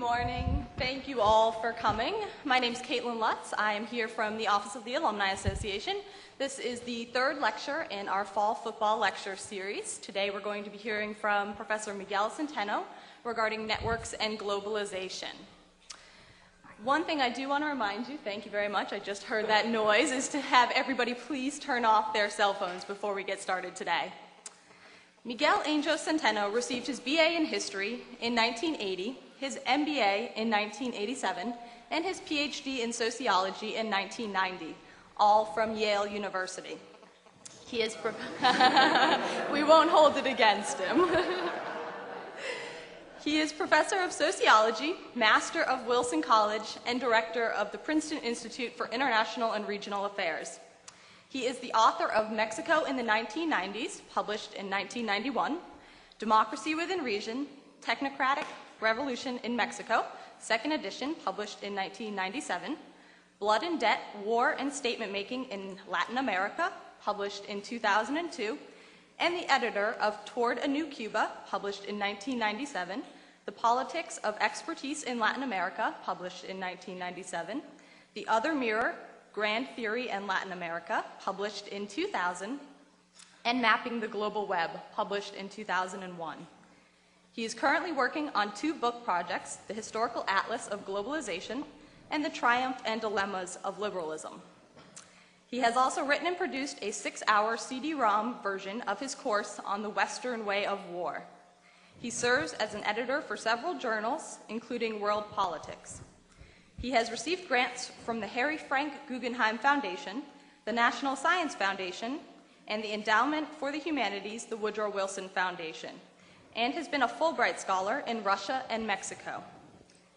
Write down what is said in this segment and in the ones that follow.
morning. Thank you all for coming. My name is Caitlin Lutz. I am here from the Office of the Alumni Association. This is the third lecture in our fall football lecture series. Today we're going to be hearing from Professor Miguel Centeno regarding networks and globalization. One thing I do want to remind you, thank you very much, I just heard that noise, is to have everybody please turn off their cell phones before we get started today. Miguel Angel Centeno received his BA in History in 1980, his MBA in 1987, and his PhD in Sociology in 1990, all from Yale University. He is. we won't hold it against him. he is professor of sociology, master of Wilson College, and director of the Princeton Institute for International and Regional Affairs. He is the author of Mexico in the 1990s, published in 1991, Democracy Within Reason, Technocratic Revolution in Mexico, second edition, published in 1997, Blood and Debt, War and Statement Making in Latin America, published in 2002, and the editor of Toward a New Cuba, published in 1997, The Politics of Expertise in Latin America, published in 1997, The Other Mirror, Grand Theory and Latin America, published in 2000, and Mapping the Global Web, published in 2001. He is currently working on two book projects The Historical Atlas of Globalization and The Triumph and Dilemmas of Liberalism. He has also written and produced a six hour CD ROM version of his course on the Western Way of War. He serves as an editor for several journals, including World Politics. He has received grants from the Harry Frank Guggenheim Foundation, the National Science Foundation, and the Endowment for the Humanities, the Woodrow Wilson Foundation, and has been a Fulbright Scholar in Russia and Mexico.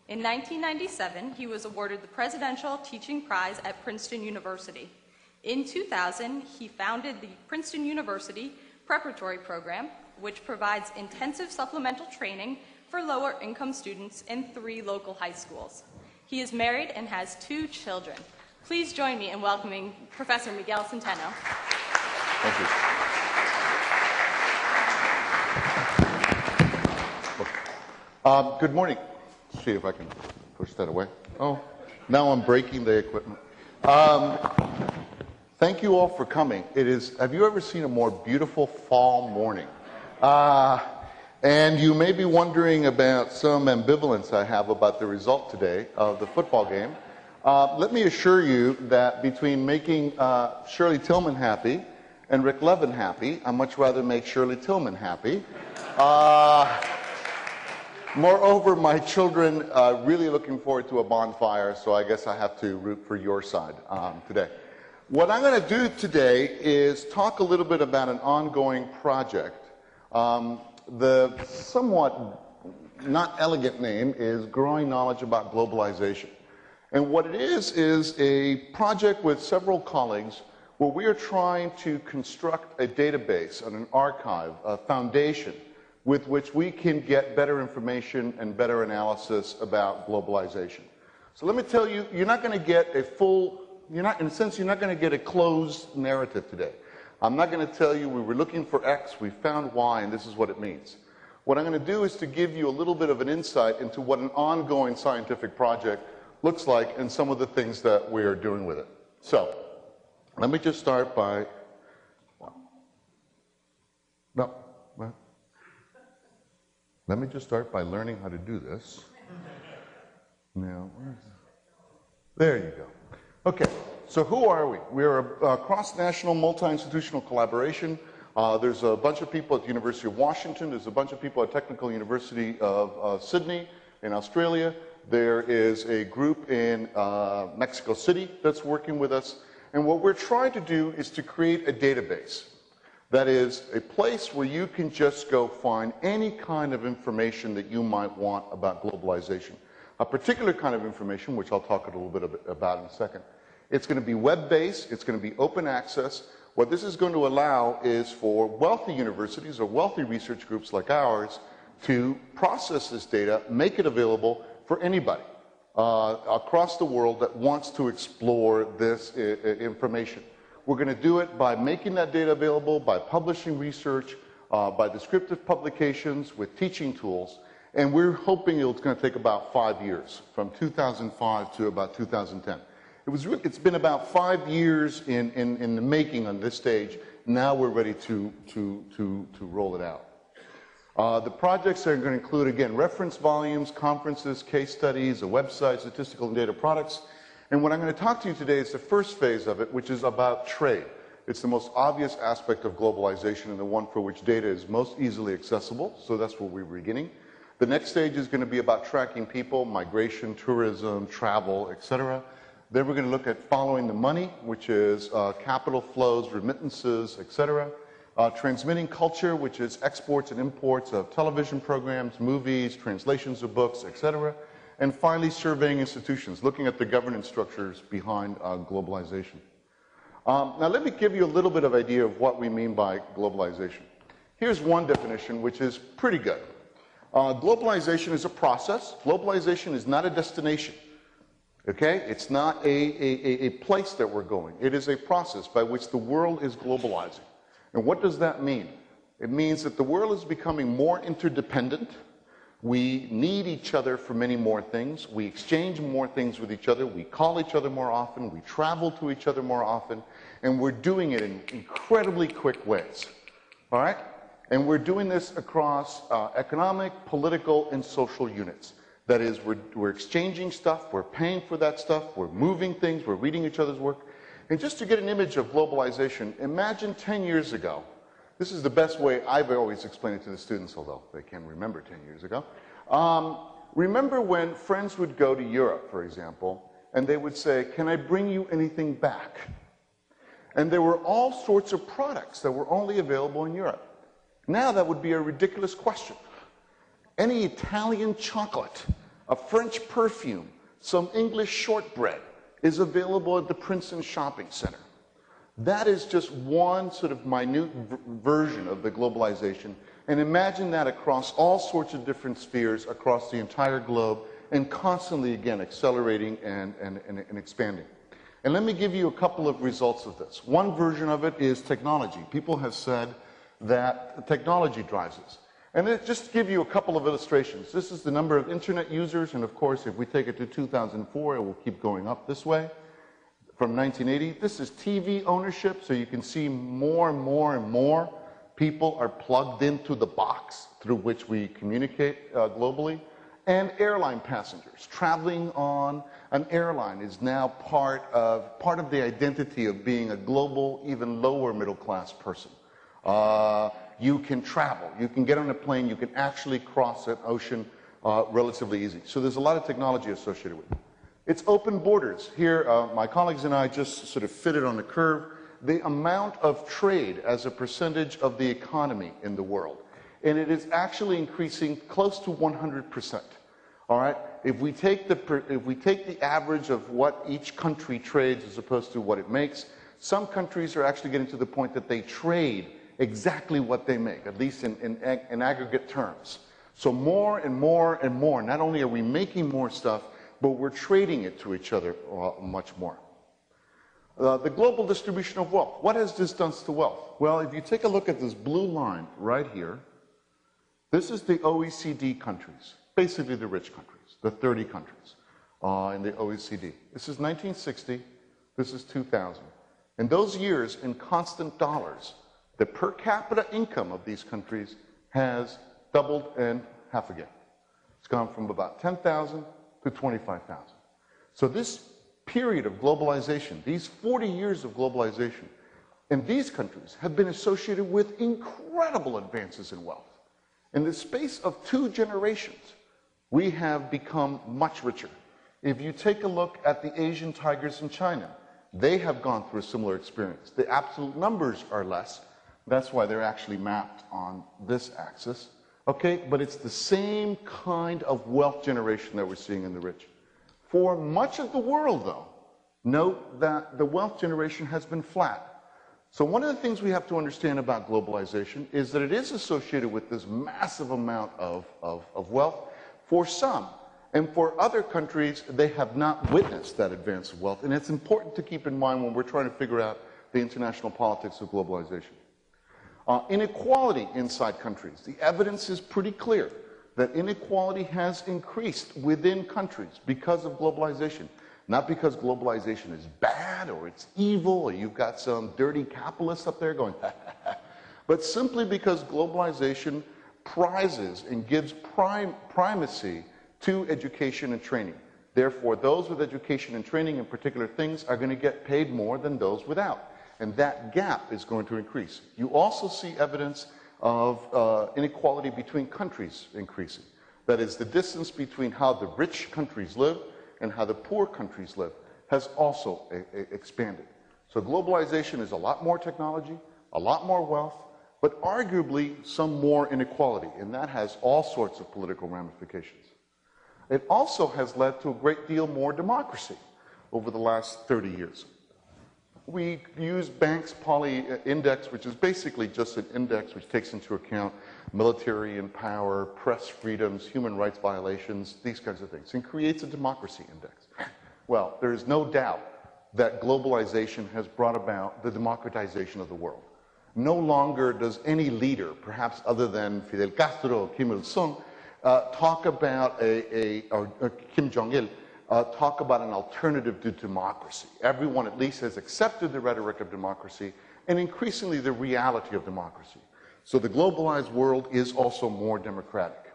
In 1997, he was awarded the Presidential Teaching Prize at Princeton University. In 2000, he founded the Princeton University Preparatory Program, which provides intensive supplemental training for lower income students in three local high schools. He is married and has two children. Please join me in welcoming Professor Miguel Centeno. Thank you. Um, good morning. Let's see if I can push that away. Oh, now I'm breaking the equipment. Um, thank you all for coming. It is. Have you ever seen a more beautiful fall morning? Uh, and you may be wondering about some ambivalence I have about the result today of the football game. Uh, let me assure you that between making uh, Shirley Tilghman happy and Rick Levin happy, I'd much rather make Shirley Tilghman happy. Uh, moreover, my children are really looking forward to a bonfire, so I guess I have to root for your side um, today. What I'm going to do today is talk a little bit about an ongoing project. Um, the somewhat not elegant name is Growing Knowledge About Globalization. And what it is, is a project with several colleagues where we are trying to construct a database and an archive, a foundation with which we can get better information and better analysis about globalization. So let me tell you, you're not going to get a full, you're not, in a sense, you're not going to get a closed narrative today. I'm not going to tell you we were looking for X, we found Y, and this is what it means. What I'm going to do is to give you a little bit of an insight into what an ongoing scientific project looks like and some of the things that we are doing with it. So, let me just start by. No, let me just start by learning how to do this. Now, there you go. Okay, so who are we? We're a, a cross-national, multi-institutional collaboration. Uh, there's a bunch of people at the University of Washington. There's a bunch of people at Technical University of uh, Sydney in Australia. There is a group in uh, Mexico City that's working with us. And what we're trying to do is to create a database. That is a place where you can just go find any kind of information that you might want about globalization. A particular kind of information, which I'll talk a little bit about in a second. It's going to be web-based. It's going to be open access. What this is going to allow is for wealthy universities or wealthy research groups like ours to process this data, make it available for anybody uh, across the world that wants to explore this uh, information. We're going to do it by making that data available, by publishing research, uh, by descriptive publications with teaching tools, And we're hoping it's going to take about five years, from 2005 to about 2010. It was really, it's been about five years in, in, in the making on this stage. Now we're ready to, to, to, to roll it out. Uh, the projects are going to include, again, reference volumes, conferences, case studies, a website, statistical and data products. And what I'm going to talk to you today is the first phase of it, which is about trade. It's the most obvious aspect of globalization and the one for which data is most easily accessible. So that's where we're beginning. The next stage is going to be about tracking people, migration, tourism, travel, etc. Then we're going to look at following the money, which is uh, capital flows, remittances, etc. Uh, transmitting culture, which is exports and imports of television programs, movies, translations of books, etc. And finally, surveying institutions, looking at the governance structures behind uh, globalization. Um, now, let me give you a little bit of idea of what we mean by globalization. Here's one definition, which is pretty good. Uh, globalization is a process. Globalization is not a destination. Okay? It's not a, a, a place that we're going. It is a process by which the world is globalizing. And what does that mean? It means that the world is becoming more interdependent. We need each other for many more things. We exchange more things with each other. We call each other more often. We travel to each other more often. And we're doing it in incredibly quick ways. All right? And we're doing this across uh, economic, political, and social units. That is, we're, we're exchanging stuff, we're paying for that stuff, we're moving things, we're reading each other's work. And just to get an image of globalization, imagine 10 years ago this is the best way I've always explained it to the students, although they can remember 10 years ago. Um, remember when friends would go to Europe, for example, and they would say, Can I bring you anything back? And there were all sorts of products that were only available in Europe. Now that would be a ridiculous question. Any Italian chocolate, a French perfume, some English shortbread is available at the Princeton Shopping Center. That is just one sort of minute version of the globalization. And imagine that across all sorts of different spheres across the entire globe and constantly, again, accelerating and, and, and, and expanding. And let me give you a couple of results of this. One version of it is technology. People have said that technology drives us. And it, just to give you a couple of illustrations, this is the number of internet users, and of course, if we take it to 2004, it will keep going up this way from 1980. This is TV ownership, so you can see more and more and more people are plugged into the box through which we communicate uh, globally. And airline passengers traveling on an airline is now part of part of the identity of being a global, even lower middle class person. Uh, you can travel, you can get on a plane, you can actually cross an ocean uh, relatively easy. So there's a lot of technology associated with it. It's open borders. Here, uh, my colleagues and I just sort of fitted on the curve. The amount of trade as a percentage of the economy in the world. And it is actually increasing close to 100%. All right? If we, take the, if we take the average of what each country trades as opposed to what it makes, some countries are actually getting to the point that they trade exactly what they make, at least in, in, in aggregate terms. So more and more and more, not only are we making more stuff, but we're trading it to each other uh, much more. Uh, the global distribution of wealth. What has this done to wealth? Well, if you take a look at this blue line right here, this is the OECD countries, basically the rich countries, the 30 countries uh, in the OECD. This is 1960, this is 2000. In those years, in constant dollars, the per capita income of these countries has doubled and half again. It's gone from about 10,000 to 25,000. So this period of globalization, these 40 years of globalization, in these countries have been associated with incredible advances in wealth. In the space of two generations, we have become much richer. If you take a look at the Asian tigers in China, they have gone through a similar experience. The absolute numbers are less. That's why they're actually mapped on this axis. Okay, but it's the same kind of wealth generation that we're seeing in the rich. For much of the world, though, note that the wealth generation has been flat. So, one of the things we have to understand about globalization is that it is associated with this massive amount of, of, of wealth for some. And for other countries, they have not witnessed that advance of wealth. And it's important to keep in mind when we're trying to figure out the international politics of globalization. Uh, inequality inside countries. The evidence is pretty clear. that inequality has increased within countries because of globalization. Not because globalization is bad or it's evil or you've got some dirty capitalists up there going, but simply because globalization prizes and gives prime, primacy to education and training. Therefore, those with education and training in particular things are going to get paid more than those without. And that gap is going to increase. You also see evidence of uh, inequality between countries increasing. That is, the distance between how the rich countries live and how the poor countries live has also expanded. So globalization is a lot more technology, a lot more wealth, but arguably some more inequality, and that has all sorts of political ramifications. It also has led to a great deal more democracy over the last 30 years. We use Banks Polly Index, which is basically just an index which takes into account military and power, press freedoms, human rights violations, these kinds of things, and creates a democracy index. Well, there is no doubt that globalization has brought about the democratization of the world. No longer does any leader, perhaps other than Fidel Castro or Kim Il sung, uh, talk about a, a or, or Kim Jong il, uh, talk about an alternative to democracy. Everyone at least has accepted the rhetoric of democracy and increasingly the reality of democracy. So the globalized world is also more democratic.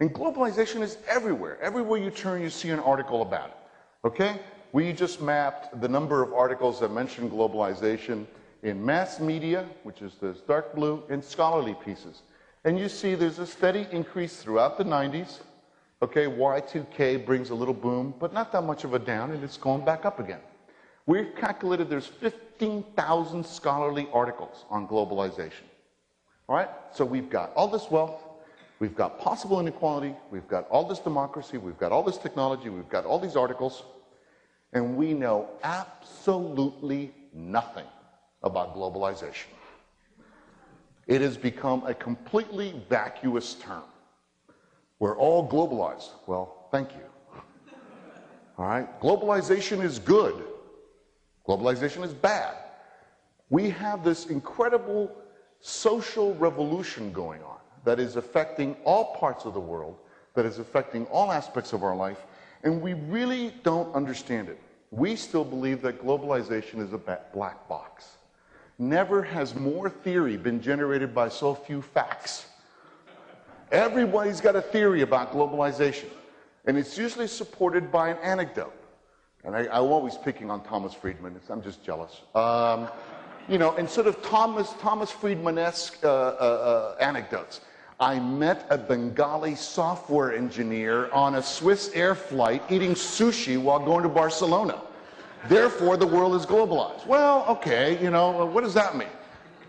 And globalization is everywhere. Everywhere you turn, you see an article about it. Okay? We just mapped the number of articles that mention globalization in mass media, which is this dark blue, and scholarly pieces. And you see there's a steady increase throughout the 90s. Okay, Y2K brings a little boom, but not that much of a down, and it's going back up again. We've calculated there's 15,000 scholarly articles on globalization. All right? So we've got all this wealth, we've got possible inequality, we've got all this democracy, we've got all this technology, we've got all these articles, and we know absolutely nothing about globalization. It has become a completely vacuous term. We're all globalized. Well, thank you. All right? Globalization is good. Globalization is bad. We have this incredible social revolution going on that is affecting all parts of the world, that is affecting all aspects of our life, and we really don't understand it. We still believe that globalization is a black box. Never has more theory been generated by so few facts. Everybody's got a theory about globalization, and it's usually supported by an anecdote. And I, am always picking on Thomas Friedman, I'm just jealous. Um, you know, and sort of Thomas, Thomas Friedman-esque uh, uh, uh, anecdotes. I met a Bengali software engineer on a Swissair flight eating sushi while going to Barcelona. Therefore, the world is globalized. Well, okay, you know, what does that mean?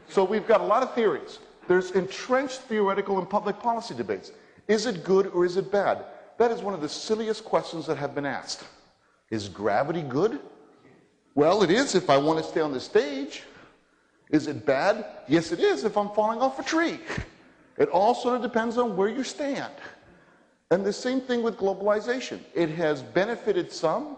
So we've got a lot of theories. There's entrenched theoretical and public policy debates. Is it good or is it bad? That is one of the silliest questions that have been asked. Is gravity good? Well, it is if I want to stay on the stage. Is it bad? Yes, it is if I'm falling off a tree. It all sort of depends on where you stand. And the same thing with globalization. It has benefited some,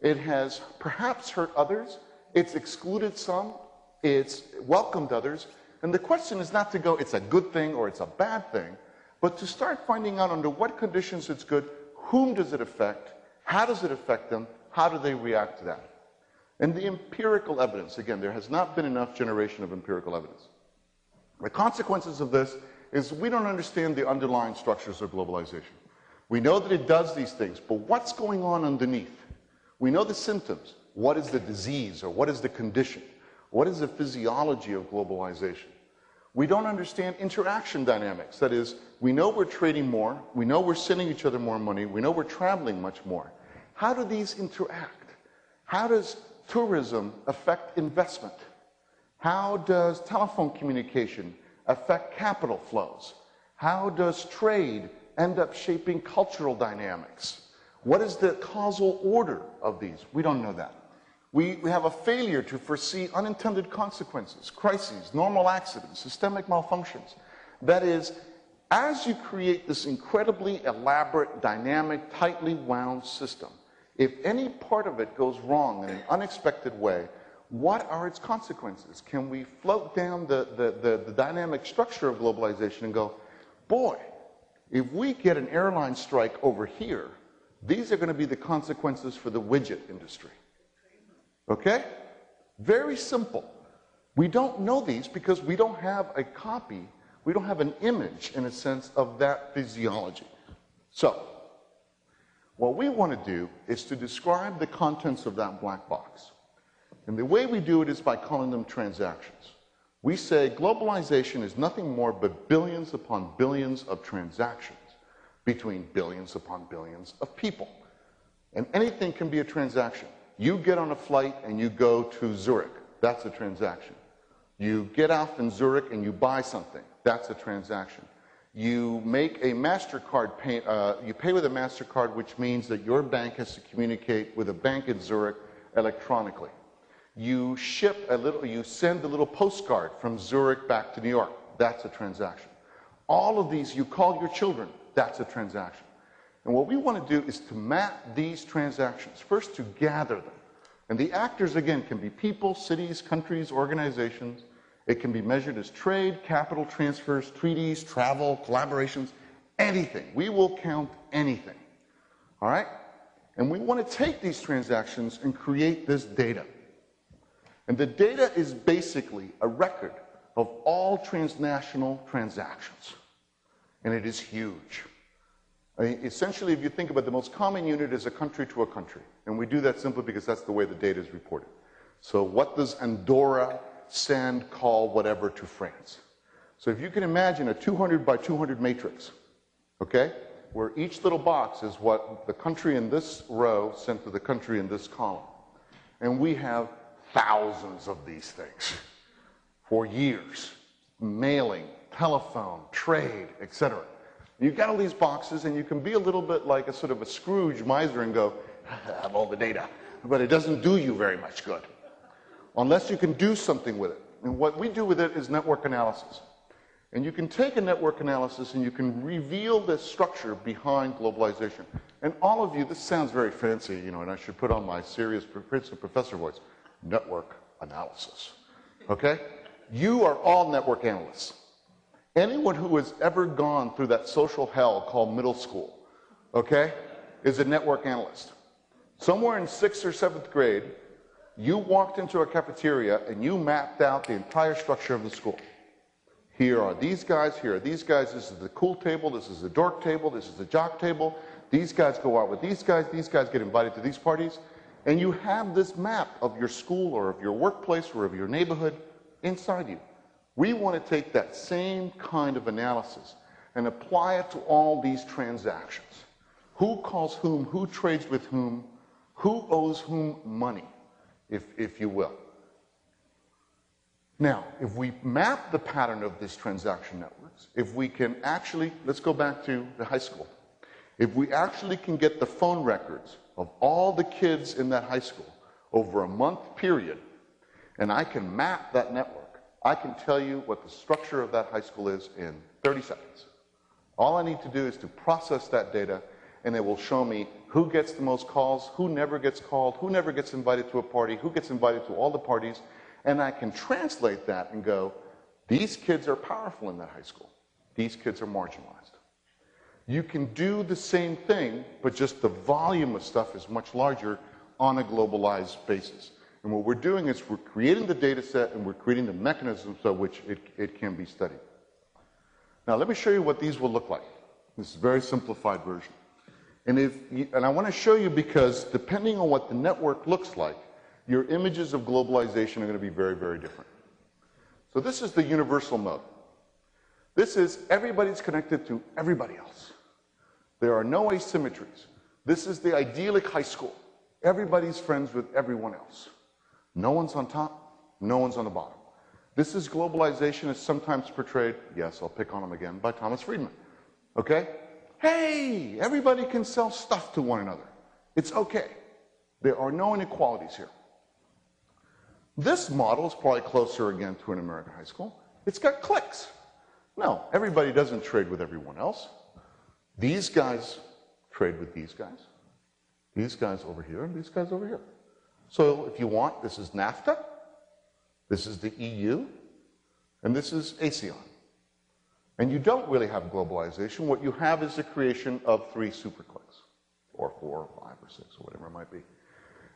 it has perhaps hurt others, it's excluded some, it's welcomed others. And the question is not to go, it's a good thing or it's a bad thing, but to start finding out under what conditions it's good, whom does it affect, how does it affect them, how do they react to that? And the empirical evidence, again, there has not been enough generation of empirical evidence. The consequences of this is we don't understand the underlying structures of globalization. We know that it does these things, but what's going on underneath? We know the symptoms. What is the disease or what is the condition? What is the physiology of globalization? We don't understand interaction dynamics. That is, we know we're trading more, we know we're sending each other more money, we know we're traveling much more. How do these interact? How does tourism affect investment? How does telephone communication affect capital flows? How does trade end up shaping cultural dynamics? What is the causal order of these? We don't know that. We, we have a failure to foresee unintended consequences, crises, normal accidents, systemic malfunctions. That is, as you create this incredibly elaborate, dynamic, tightly wound system, if any part of it goes wrong in an unexpected way, what are its consequences? Can we float down the, the, the, the, dynamic structure of globalization and go, boy, If we get an airline strike over here, these are going to be the consequences for the widget industry. Okay? Very simple. We don't know these because we don't have a copy, we don't have an image, in a sense, of that physiology. So, what we want to do is to describe the contents of that black box. And the way we do it is by calling them transactions. We say globalization is nothing more but billions upon billions of transactions between billions upon billions of people. And anything can be a transaction. You get on a flight and you go to Zurich. That's a transaction. You get off in Zurich and you buy something. That's a transaction. You make a MasterCard pay, uh, you pay with a MasterCard, which means that your bank has to communicate with a bank in Zurich electronically. You ship a little, you send a little postcard from Zurich back to New York. That's a transaction. All of these, you call your children. That's a transaction. And what we want to do is to map these transactions, first to gather them. And the actors, again, can be people, cities, countries, organizations. It can be measured as trade, capital transfers, treaties, travel, collaborations, anything. We will count anything. All right? And we want to take these transactions and create this data. And the data is basically a record of all transnational transactions. And it is huge. I mean, essentially, if you think about it, the most common unit is a country to a country. And we do that simply because that's the way the data is reported. So, what does Andorra send, call, whatever to France? So, if you can imagine a 200 by 200 matrix, okay, where each little box is what the country in this row sent to the country in this column. And we have thousands of these things for years mailing, telephone, trade, etc. You've got all these boxes, and you can be a little bit like a sort of a Scrooge miser and go, I have all the data. But it doesn't do you very much good unless you can do something with it. And what we do with it is network analysis. And you can take a network analysis and you can reveal the structure behind globalization. And all of you, this sounds very fancy, you know, and I should put on my serious professor voice network analysis. Okay? You are all network analysts. Anyone who has ever gone through that social hell called middle school, okay, is a network analyst. Somewhere in sixth or seventh grade, you walked into a cafeteria and you mapped out the entire structure of the school. Here are these guys, here are these guys, this is the cool table, this is the dork table, this is the jock table. These guys go out with these guys, these guys get invited to these parties. And you have this map of your school or of your workplace or of your neighborhood inside you. We want to take that same kind of analysis and apply it to all these transactions. Who calls whom, who trades with whom, who owes whom money, if, if you will. Now, if we map the pattern of these transaction networks, if we can actually, let's go back to the high school. If we actually can get the phone records of all the kids in that high school over a month period, and I can map that network, I can tell you what the structure of that high school is in 30 seconds. All I need to do is to process that data, and it will show me who gets the most calls, who never gets called, who never gets invited to a party, who gets invited to all the parties, and I can translate that and go, these kids are powerful in that high school. These kids are marginalized. You can do the same thing, but just the volume of stuff is much larger on a globalized basis. And what we're doing is we're creating the data set and we're creating the mechanisms by which it, it can be studied. Now, let me show you what these will look like. This is a very simplified version. And, if you, and I want to show you because depending on what the network looks like, your images of globalization are going to be very, very different. So this is the universal mode. This is everybody's connected to everybody else. There are no asymmetries. This is the idyllic high school. Everybody's friends with everyone else. No one's on top, no one's on the bottom. This is globalization as sometimes portrayed, yes, I'll pick on him again, by Thomas Friedman. Okay? Hey, everybody can sell stuff to one another. It's okay. There are no inequalities here. This model is probably closer again to an American high school. It's got cliques. No, everybody doesn't trade with everyone else. These guys trade with these guys, these guys over here, and these guys over here. So if you want, this is NAFTA, this is the EU, and this is ASEAN. And you don't really have globalization. What you have is the creation of three supercliques, or four, or five, or six, or whatever it might be.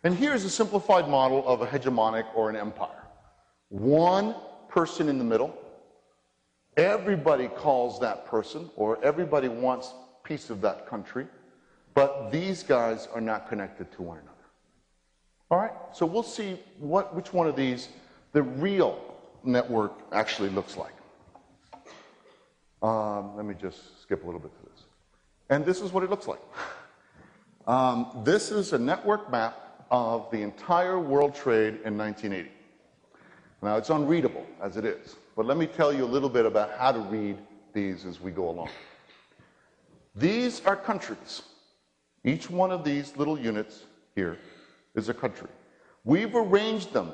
And here's a simplified model of a hegemonic or an empire. One person in the middle. Everybody calls that person, or everybody wants piece of that country, but these guys are not connected to one another. All right, so we'll see what, which one of these the real network actually looks like. Um, let me just skip a little bit to this. And this is what it looks like. Um, this is a network map of the entire world trade in 1980. Now, it's unreadable as it is, but let me tell you a little bit about how to read these as we go along. These are countries. Each one of these little units here is a country. We've arranged them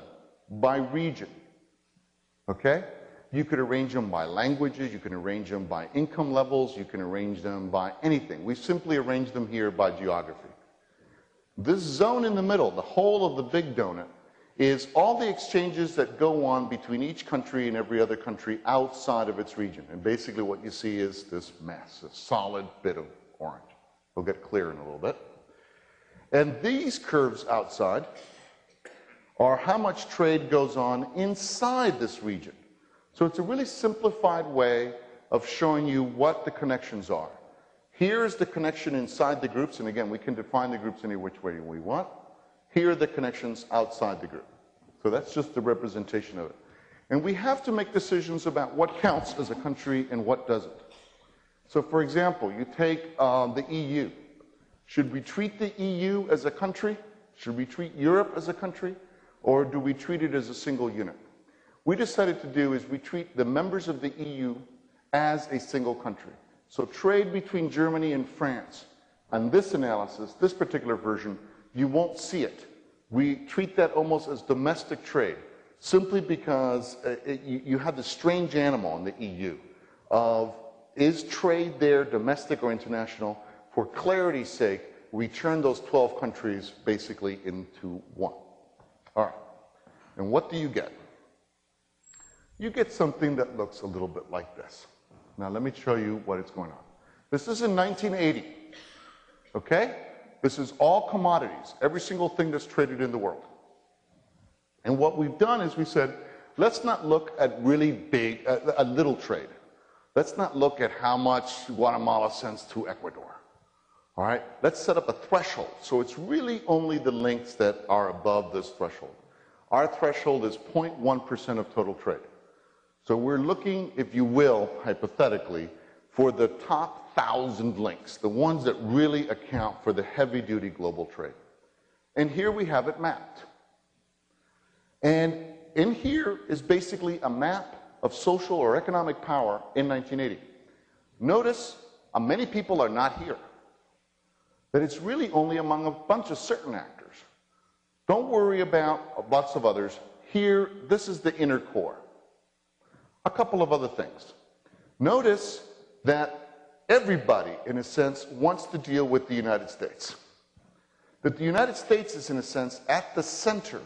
by region. Okay? You could arrange them by languages, you can arrange them by income levels, you can arrange them by anything. We simply arrange them here by geography. This zone in the middle, the whole of the big donut, is all the exchanges that go on between each country and every other country outside of its region. And basically what you see is this mess, a solid bit of orange. We'll get clear in a little bit. And these curves outside are how much trade goes on inside this region. So it's a really simplified way of showing you what the connections are. Here is the connection inside the groups, and again, we can define the groups any which way we want. Here are the connections outside the group. So that's just the representation of it. And we have to make decisions about what counts as a country and what doesn't. So, for example, you take um, the EU. Should we treat the EU as a country? Should we treat Europe as a country? Or do we treat it as a single unit? We decided to do is we treat the members of the EU as a single country. So trade between Germany and France, on this analysis, this particular version, you won't see it. We treat that almost as domestic trade, simply because uh, it, you, you have this strange animal in the EU of is trade there domestic or international? For clarity's sake, we turn those 12 countries basically into one. All right. And what do you get? You get something that looks a little bit like this. Now, let me show you what is going on. This is in 1980. Okay? This is all commodities, every single thing that's traded in the world. And what we've done is we said, let's not look at really big, uh, a little trade. Let's not look at how much Guatemala sends to Ecuador. All right? Let's set up a threshold. So it's really only the links that are above this threshold. Our threshold is 0.1% of total trade. So we're looking, if you will, hypothetically, for the top thousand links, the ones that really account for the heavy duty global trade. And here we have it mapped. And in here is basically a map of social or economic power in 1980. Notice uh, many people are not here, that it's really only among a bunch of certain actors. Don't worry about lots of others. Here, this is the inner core. A couple of other things. Notice that everybody, in a sense, wants to deal with the United States. That the United States is, in a sense, at the center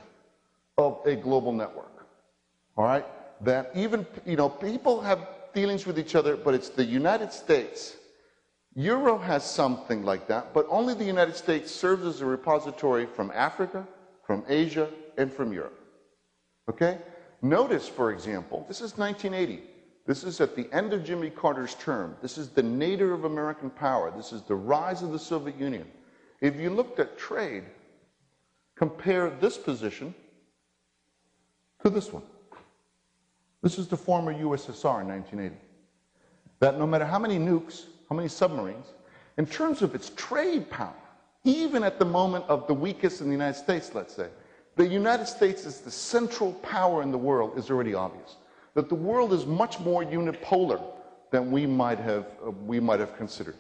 of a global network. All right? That even, you know, people have dealings with each other, but it's the United States. Euro has something like that, but only the United States serves as a repository from Africa, from Asia, and from Europe. Okay? Notice, for example, this is 1980. This is at the end of Jimmy Carter's term. This is the nadir of American power. This is the rise of the Soviet Union. If you looked at trade, compare this position to this one. This is the former USSR in 1980. That no matter how many nukes, how many submarines, in terms of its trade power, even at the moment of the weakest in the United States, let's say, the United States is the central power in the world is already obvious. That the world is much more unipolar than we might have, uh, we might have considered.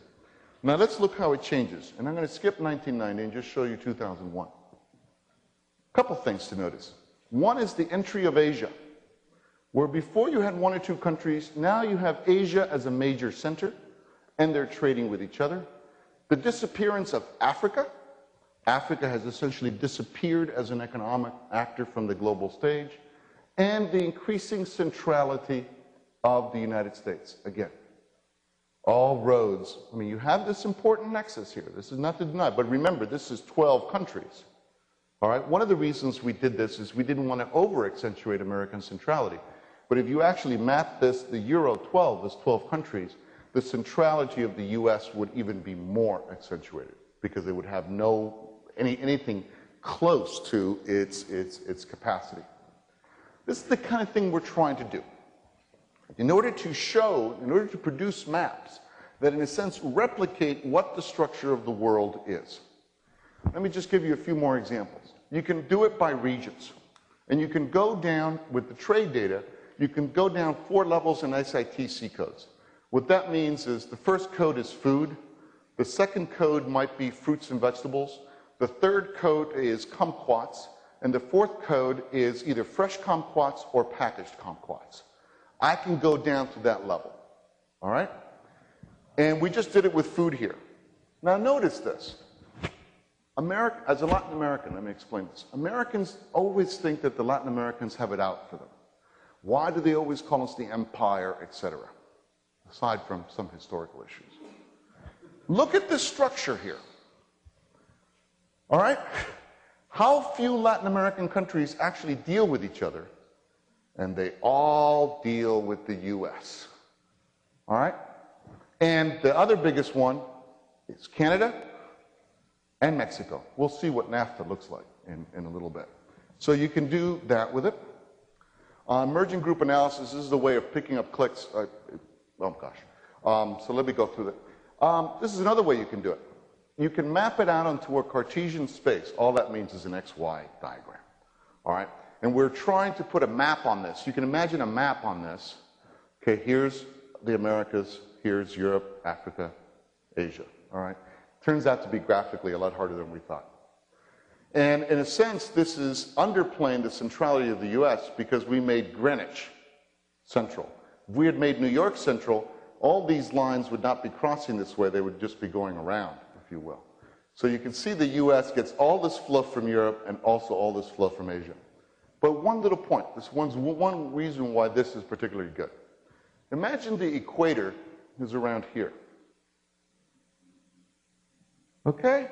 Now let's look how it changes. And I'm going to skip 1990 and just show you 2001. A couple things to notice. One is the entry of Asia, where before you had one or two countries, now you have Asia as a major center, and they're trading with each other. The disappearance of Africa, Africa has essentially disappeared as an economic actor from the global stage, and the increasing centrality of the United States. Again, all roads. I mean, you have this important nexus here. This is not to deny, but remember, this is 12 countries. All right, one of the reasons we did this is we didn't want to over accentuate American centrality. But if you actually map this, the Euro 12, this 12 countries, the centrality of the US would even be more accentuated because they would have no any, anything close to its, its, its capacity. This is the kind of thing we're trying to do. In order to show, in order to produce maps that in a sense replicate what the structure of the world is. Let me just give you a few more examples. You can do it by regions. And you can go down with the trade data, you can go down four levels in SITC codes. What that means is the first code is food, the second code might be fruits and vegetables, the third code is kumquats, and the fourth code is either fresh kumquats or packaged kumquats. I can go down to that level. All right? And we just did it with food here. Now notice this. America, as a Latin American, let me explain this. Americans always think that the Latin Americans have it out for them. Why do they always call us the empire, etc.? Aside from some historical issues. Look at this structure here. All right? How few Latin American countries actually deal with each other, and they all deal with the US. All right? And the other biggest one is Canada and Mexico. We'll see what NAFTA looks like in, in a little bit. So you can do that with it. Uh, emerging group analysis is a way of picking up cliques. Oh gosh. Um, so let me go through that. Um, this is another way you can do it. You can map it out onto a Cartesian space. All that means is an XY diagram. All right? And we're trying to put a map on this. You can imagine a map on this. Okay, here's the Americas, here's Europe, Africa, Asia. All right? Turns out to be graphically a lot harder than we thought. And in a sense, this is underplaying the centrality of the US because we made Greenwich central. If we had made New York central, all these lines would not be crossing this way, they would just be going around, if you will. So you can see the US gets all this fluff from Europe and also all this fluff from Asia. But one little point, this one's one reason why this is particularly good. Imagine the equator is around here. Okay?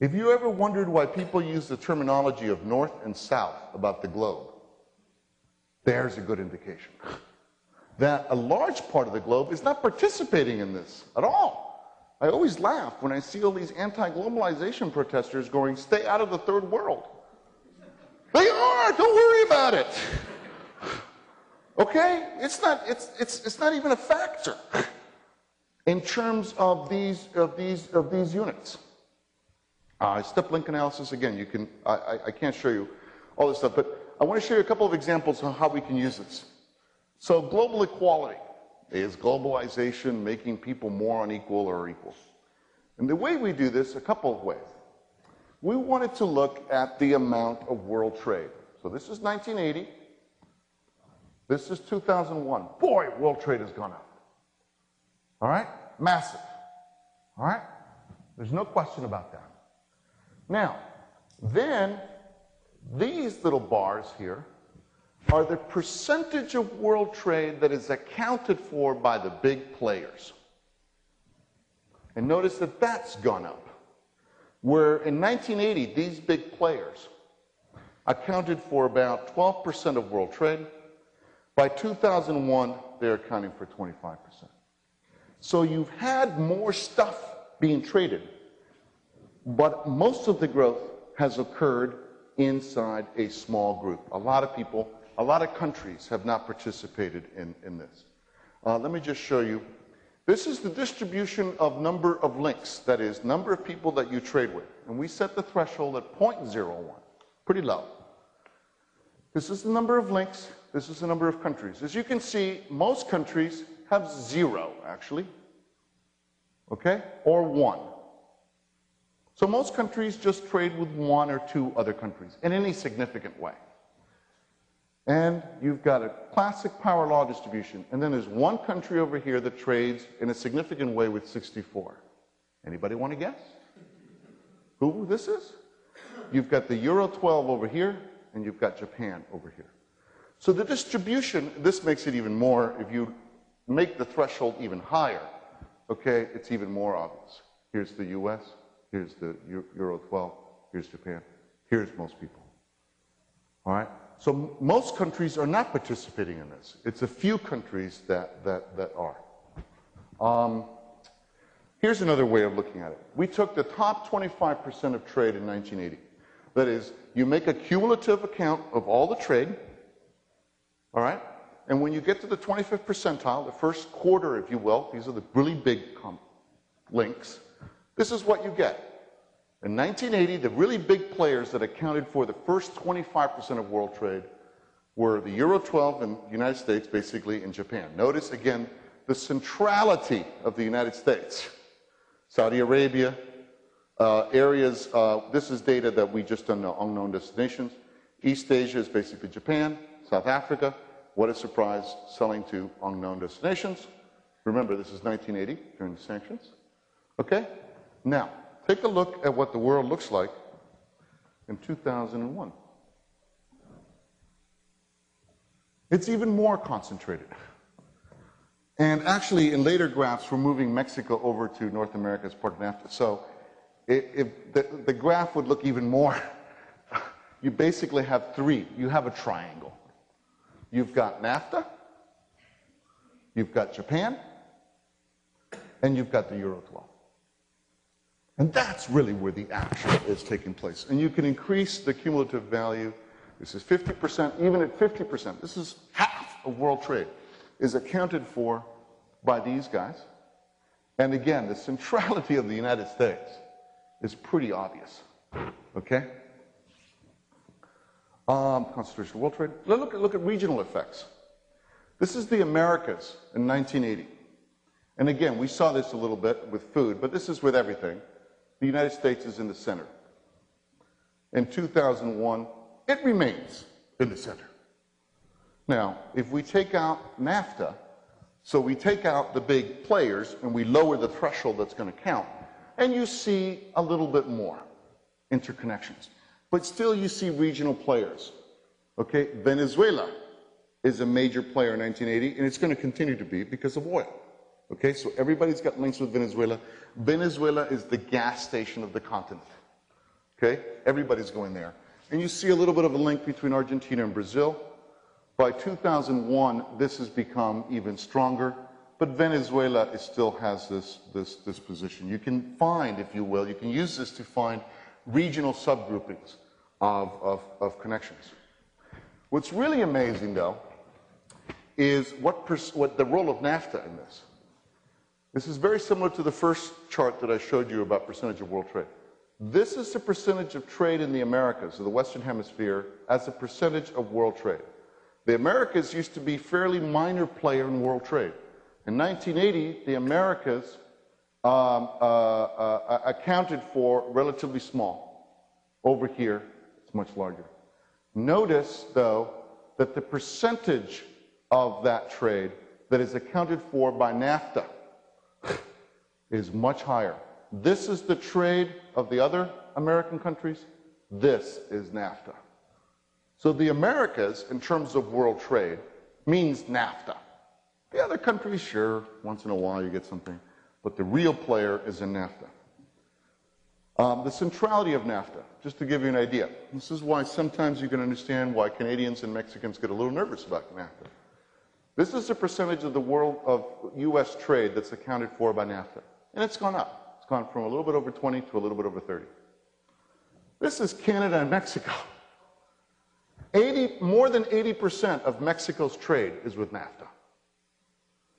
If you ever wondered why people use the terminology of north and south about the globe, there's a good indication that a large part of the globe is not participating in this at all. I always laugh when I see all these anti globalization protesters going, stay out of the third world. They are, don't worry about it. Okay? It's not, it's, it's, it's not even a factor in terms of these, of these, of these units. Uh, step link analysis, again, you can, I, I, I can't show you all this stuff, but I want to show you a couple of examples of how we can use this. So global equality is globalization making people more unequal or equal. And the way we do this, a couple of ways. We wanted to look at the amount of world trade. So this is 1980. This is 2001. Boy, world trade has gone up. All right? Massive. All right? There's no question about that. Now, then these little bars here are the percentage of world trade that is accounted for by the big players. And notice that that's gone up. Where in 1980, these big players accounted for about 12% of world trade. By 2001, they're accounting for 25%. So you've had more stuff being traded, but most of the growth has occurred inside a small group. A lot of people a lot of countries have not participated in, in this. Uh, let me just show you. This is the distribution of number of links, that is, number of people that you trade with. And we set the threshold at 0.01, pretty low. This is the number of links, this is the number of countries. As you can see, most countries have zero, actually, okay, or one. So most countries just trade with one or two other countries in any significant way. And you've got a classic power law distribution. And then there's one country over here that trades in a significant way with 64. Anybody want to guess? Who this is? You've got the Euro 12 over here, and you've got Japan over here. So the distribution, this makes it even more, if you make the threshold even higher, okay, it's even more obvious. Here's the US, here's the Euro 12, here's Japan, here's most people. All right? So most countries are not participating in this. It's a few countries that, that, that are. Um, here's another way of looking at it. We took the top 25% of trade in 1980. That is, you make a cumulative account of all the trade, all right? And when you get to the 25th percentile, the first quarter, if you will, these are the really big links, this is what you get. In 1980, the really big players that accounted for the first 25% of world trade were the Euro 12 and the United States, basically, and Japan. Notice again the centrality of the United States. Saudi Arabia, uh, areas, uh, this is data that we just done on unknown destinations. East Asia is basically Japan, South Africa. What a surprise, selling to unknown destinations. Remember, this is 1980 during the sanctions. Okay? Now, take a look at what the world looks like in 2001. It's even more concentrated. And actually, in later graphs, we're moving Mexico over to North America as part of NAFTA. So it, it, the, the graph would look even more. You basically have three. You have a triangle. You've got NAFTA, you've got Japan, and you've got the Euro 12. And that's really where the action is taking place. And you can increase the cumulative value. This is 50%, even at 50%, this is half of world trade, is accounted for by these guys. And again, the centrality of the United States is pretty obvious. Okay? Um, concentration of world trade. Let's look look at regional effects. This is the Americas in 1980. And again, we saw this a little bit with food, but this is with everything. The United States is in the center. In 2001, it remains in the center. Now, if we take out NAFTA, so we take out the big players and we lower the threshold that's going to count, and you see a little bit more interconnections. But still, you see regional players. Okay, Venezuela is a major player in 1980, and it's going to continue to be because of oil. Okay, so everybody's got links with Venezuela. Venezuela is the gas station of the continent. Okay, everybody's going there. And you see a little bit of a link between Argentina and Brazil. By 2001, this has become even stronger, but Venezuela still has this, this, this position. You can find, if you will, you can use this to find regional subgroupings of, of, of connections. What's really amazing, though, is what, what the role of NAFTA in this. This is very similar to the first chart that I showed you about percentage of world trade. This is the percentage of trade in the Americas, of the Western Hemisphere, as a percentage of world trade. The Americas used to be a fairly minor player in world trade. In 1980, the Americas um, uh, uh, accounted for relatively small. Over here, it's much larger. Notice, though, that the percentage of that trade that is accounted for by NAFTA is much higher. This is the trade of the other American countries. This is NAFTA. So the Americas, in terms of world trade, means NAFTA. The other countries, sure, once in a while you get something, but the real player is in NAFTA. Um, the centrality of NAFTA, just to give you an idea. This is why sometimes you can understand why Canadians and Mexicans get a little nervous about NAFTA. This is the percentage of the world of U.S. trade that's accounted for by NAFTA. And it's gone up. It's gone from a little bit over 20 to a little bit over 30. This is Canada and Mexico. 80, more than 80% of Mexico's trade is with NAFTA.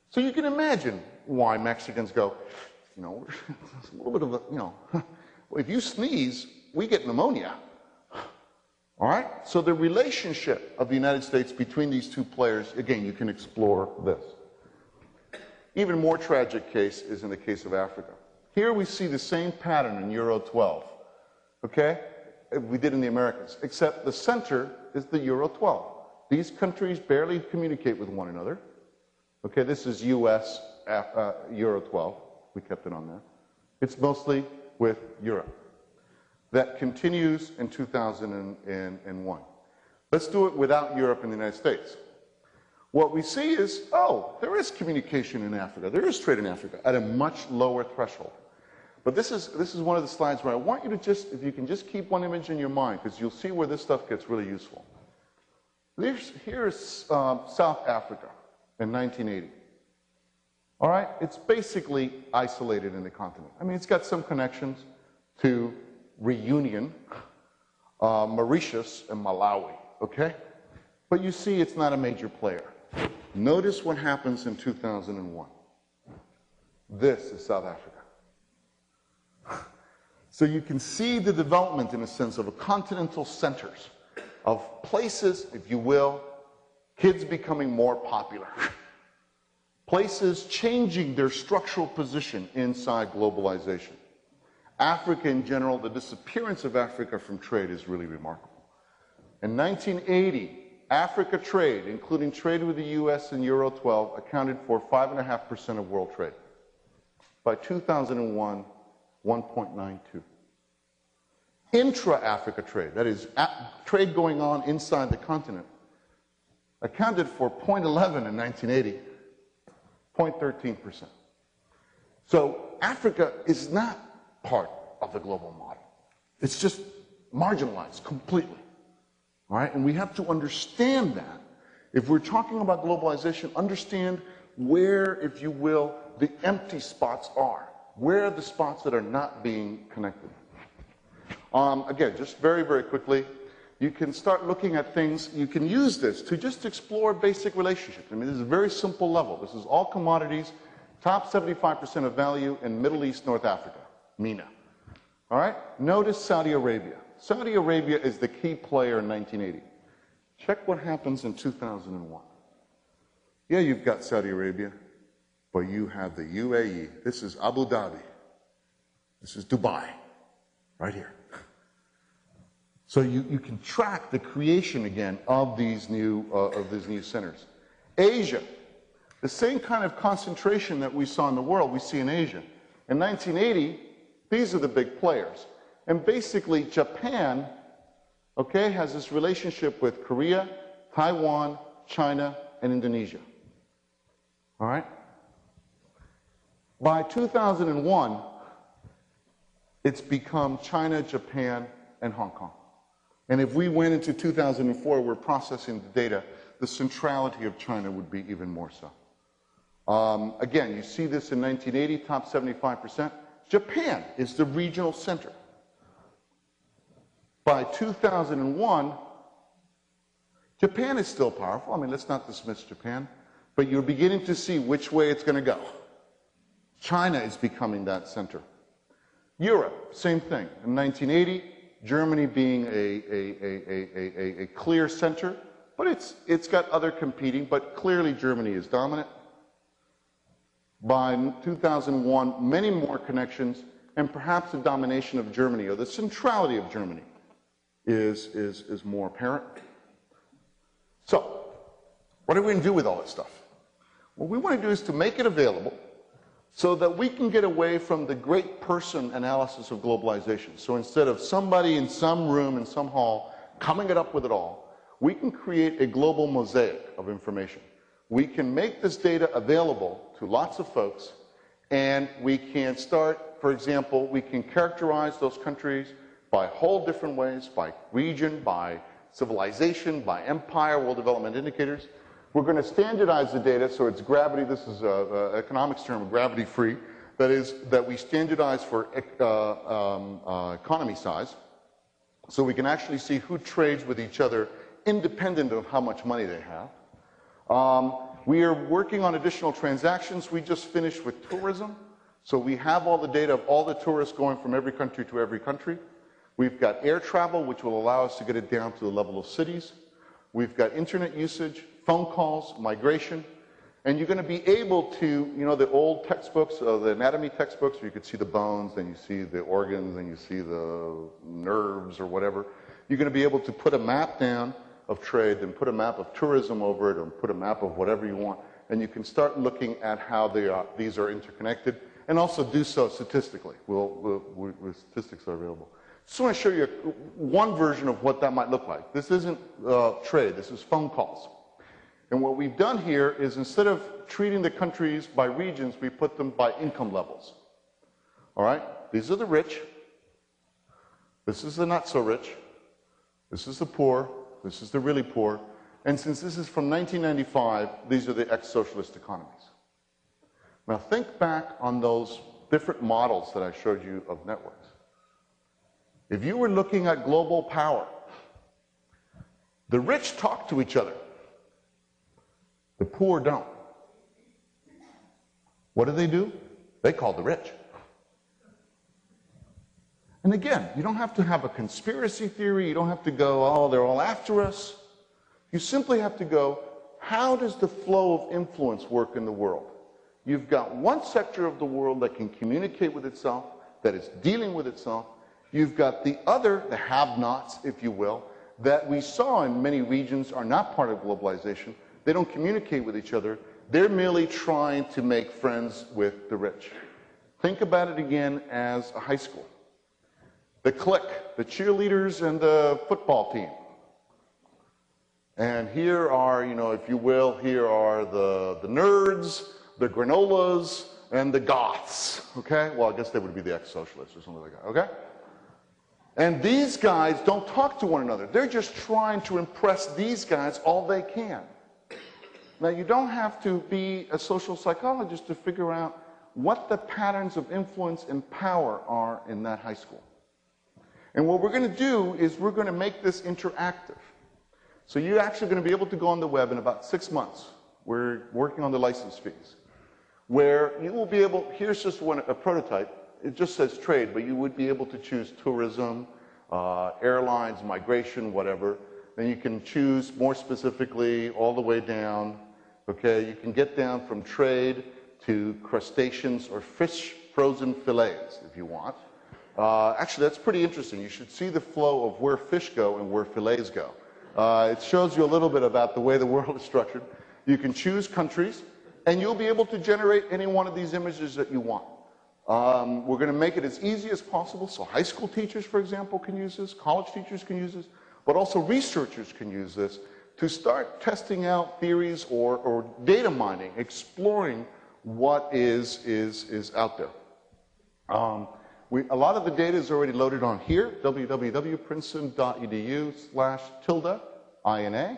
So you can imagine why Mexicans go, you know, a little bit of a, you know, if you sneeze, we get pneumonia. All right? So the relationship of the United States between these two players, again, you can explore this. Even more tragic case is in the case of Africa. Here we see the same pattern in Euro 12, okay? We did in the Americas, except the center is the Euro 12. These countries barely communicate with one another. Okay, this is US uh, Euro 12. We kept it on there. It's mostly with Europe. That continues in 2001. Let's do it without Europe and the United States. what we see is, oh, there is communication in Africa, there is trade in Africa at a much lower threshold. But this is, this is one of the slides where I want you to just, if you can just keep one image in your mind, because you'll see where this stuff gets really useful. There's, here's um, South Africa in 1980. All right? It's basically isolated in the continent. I mean, it's got some connections to Reunion, uh, Mauritius, and Malawi, okay? But you see, it's not a major player. Notice what happens in 2001. This is South Africa. So you can see the development, in a sense, of a continental centers, of places, if you will, kids becoming more popular, places changing their structural position inside globalization. Africa in general, the disappearance of Africa from trade is really remarkable. In 1980, Africa trade, including trade with the US and Euro 12, accounted for 5.5% of world trade. By 2001, 1.92. Intra-Africa trade, that is, trade going on inside the continent, accounted for 0.11 in 1980, 0.13%. So Africa is not part of the global model. It's just marginalized completely. All right? And we have to understand that. If we're talking about globalization, understand where, if you will, the empty spots are. Where are the spots that are not being connected? Um, again, just very, very quickly, you can start looking at things. You can use this to just explore basic relationships. I mean, this is a very simple level. This is all commodities, top 75% of value in Middle East, North Africa, MENA. All right? Notice Saudi Arabia. Saudi Arabia is the key player in 1980. Check what happens in 2001. Yeah, you've got Saudi Arabia, but you have the UAE. This is Abu Dhabi. This is Dubai, right here. So you, you can track the creation again of these new uh, of these new centers. Asia, the same kind of concentration that we saw in the world, we see in Asia. In 1980, these are the big players. And basically, Japan, okay, has this relationship with Korea, Taiwan, China, and Indonesia. All right? By 2001, it's become China, Japan, and Hong Kong. And if we went into 2004, we're processing the data, the centrality of China would be even more so. Um, again, you see this in 1980, top 75%. Japan is the regional center. By 2001, Japan is still powerful. I mean, let's not dismiss Japan, but you're beginning to see which way it's going to go. China is becoming that center. Europe, same thing. In 1980, Germany being a, a, a, a, clear center, but it's, it's got other competing, but clearly Germany is dominant. By 2001, many more connections, and perhaps the domination of Germany, or the centrality of Germany, is, is, is more apparent. So, what are we going to do with all this stuff? What we want to do is to make it available so that we can get away from the great person analysis of globalization. So instead of somebody in some room in some hall coming it up with it all, we can create a global mosaic of information. We can make this data available to lots of folks, and we can start, for example, we can characterize those countries by whole different ways, by region, by civilization, by empire, world development indicators. We're going to standardize the data so it's gravity, this is an economics term, gravity free. That is, that we standardize for uh, um, uh, economy size. So we can actually see who trades with each other independent of how much money they have. Um, we are working on additional transactions. We just finished with tourism. So we have all the data of all the tourists going from every country to every country. We've got air travel, which will allow us to get it down to the level of cities. We've got internet usage, phone calls, migration, and you're going to be able to, you know, the old textbooks, uh, the anatomy textbooks, where you could see the bones, then you see the organs, and you see the nerves or whatever. You're going to be able to put a map down of trade, then put a map of tourism over it, or put a map of whatever you want, and you can start looking at how are, these are interconnected, and also do so statistically. We'll, we'll, we'll statistics are available. Just want to show you one version of what that might look like. This isn't uh, trade, this is phone calls. And what we've done here is instead of treating the countries by regions, we put them by income levels. All right? These are the rich. This is the not so rich. This is the poor. This is the really poor. And since this is from 1995, these are the ex socialist economies. Now, think back on those different models that I showed you of networks. If you were looking at global power, the rich talk to each other, the poor don't. What do they do? They call the rich. And again, you don't have to have a conspiracy theory. You don't have to go, oh, they're all after us. You simply have to go, how does the flow of influence work in the world? You've got one sector of the world that can communicate with itself, that is dealing with itself. You've got the other, the have nots, if you will, that we saw in many regions are not part of globalization. They don't communicate with each other. They're merely trying to make friends with the rich. Think about it again as a high school. The clique, the cheerleaders and the football team. And here are, you know, if you will, here are the, the nerds, the granolas, and the goths. Okay? Well, I guess they would be the ex socialists or something like that. Okay? And these guys don't talk to one another. They're just trying to impress these guys all they can. Now, you don't have to be a social psychologist to figure out what the patterns of influence and power are in that high school. And what we're going to do is we're going to make this interactive. So you're actually going to be able to go on the web in about six months. We're working on the license fees, where you will be able, here's just one, a prototype. It just says trade, but you would be able to choose tourism, uh, airlines, migration, whatever. Then you can choose more specifically all the way down. Okay, you can get down from trade to crustaceans or fish frozen fillets if you want. Uh, actually, that's pretty interesting. You should see the flow of where fish go and where fillets go. Uh, it shows you a little bit about the way the world is structured. You can choose countries, and you'll be able to generate any one of these images that you want. Um, we're going to make it as easy as possible so high school teachers, for example, can use this, college teachers can use this, but also researchers can use this to start testing out theories or, or data mining, exploring what is, is, is out there. Um, we, a lot of the data is already loaded on here, www.princeton.edu slash tilde, INA.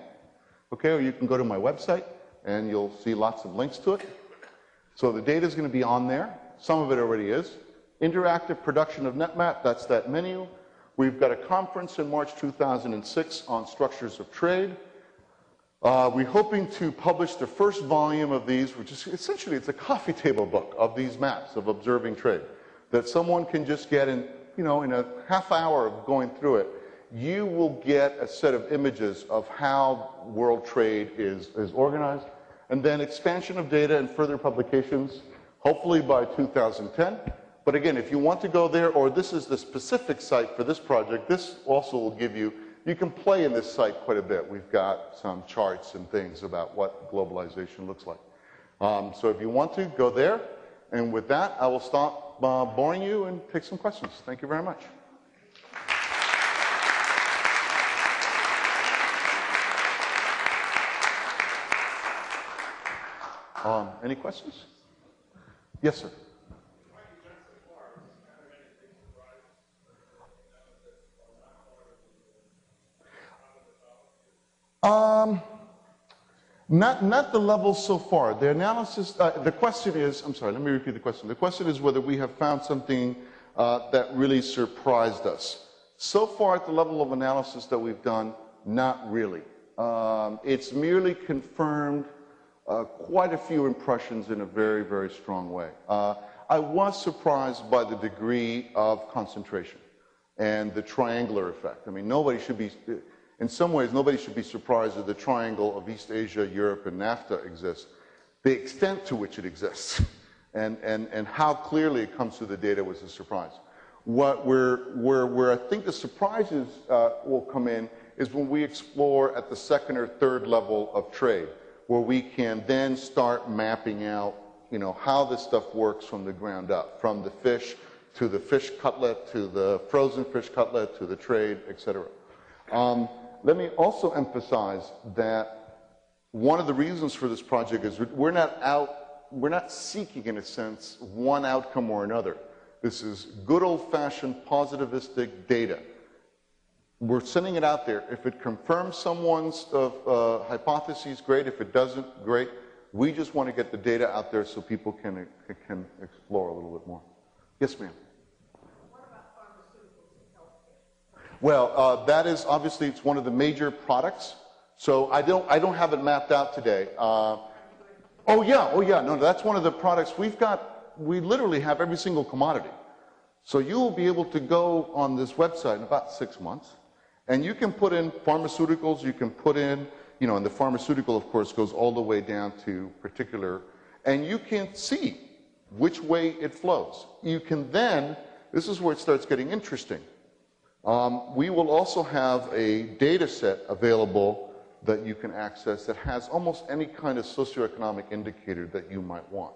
Okay, or you can go to my website and you'll see lots of links to it. So the data is going to be on there. Some of it already is. Interactive production of NetMap, that's that menu. We've got a conference in March 2006 on structures of trade. Uh, we're hoping to publish the first volume of these, which is essentially it's a coffee table book of these maps of observing trade that someone can just get in, you know, in a half hour of going through it, you will get a set of images of how world trade is, is organized, and then expansion of data and further publications, hopefully by 2010. But again, if you want to go there, or this is the specific site for this project, this also will give you, you can play in this site quite a bit. We've got some charts and things about what globalization looks like. Um, so if you want to, go there. And with that, I will stop uh, boring you and take some questions. Thank you very much. Um, any questions? Yes, sir. Um, not, not the levels so far. The analysis, uh, the question is, I'm sorry, let me repeat the question. The question is whether we have found something uh, that really surprised us. So far at the level of analysis that we've done, not really. Um, it's merely confirmed uh, quite a few impressions in a very, very strong way. Uh, I was surprised by the degree of concentration and the triangular effect. I mean, nobody should be, in some ways, nobody should be surprised that the triangle of East Asia, Europe, and NAFTA exists. The extent to which it exists and, and, and how clearly it comes through the data was a surprise. What where, where, where I think the surprises uh, will come in is when we explore at the second or third level of trade, where we can then start mapping out you know, how this stuff works from the ground up, from the fish to the fish cutlet to the frozen fish cutlet to the trade, et cetera. Um, let me also emphasize that one of the reasons for this project is we're not out, we're not seeking, in a sense, one outcome or another. This is good old fashioned positivistic data. We're sending it out there. If it confirms someone's uh, uh, hypotheses, great. If it doesn't, great. We just want to get the data out there so people can, can explore a little bit more. Yes, ma'am. Well, uh, that is obviously it's one of the major products. So I don't I don't have it mapped out today. Uh, oh yeah, oh yeah, no, that's one of the products we've got. We literally have every single commodity. So you will be able to go on this website in about six months, and you can put in pharmaceuticals. You can put in, you know, and the pharmaceutical, of course, goes all the way down to particular, and you can see which way it flows. You can then. This is where it starts getting interesting. Um, we will also have a data set available that you can access that has almost any kind of socioeconomic indicator that you might want.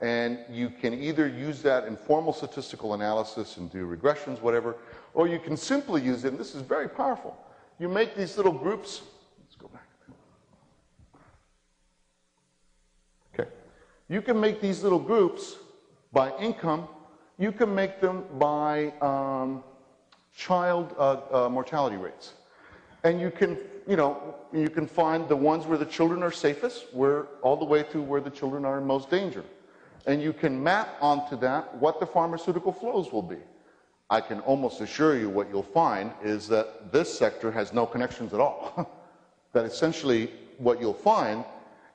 And you can either use that in formal statistical analysis and do regressions, whatever, or you can simply use it, and this is very powerful. You make these little groups. Let's go back. Okay. You can make these little groups by income. You can make them by um, child uh, uh, mortality rates. And you can, you know, you can find the ones where the children are safest, where all the way to where the children are in most danger. And you can map onto that what the pharmaceutical flows will be. I can almost assure you what you'll find is that this sector has no connections at all. that essentially what you'll find,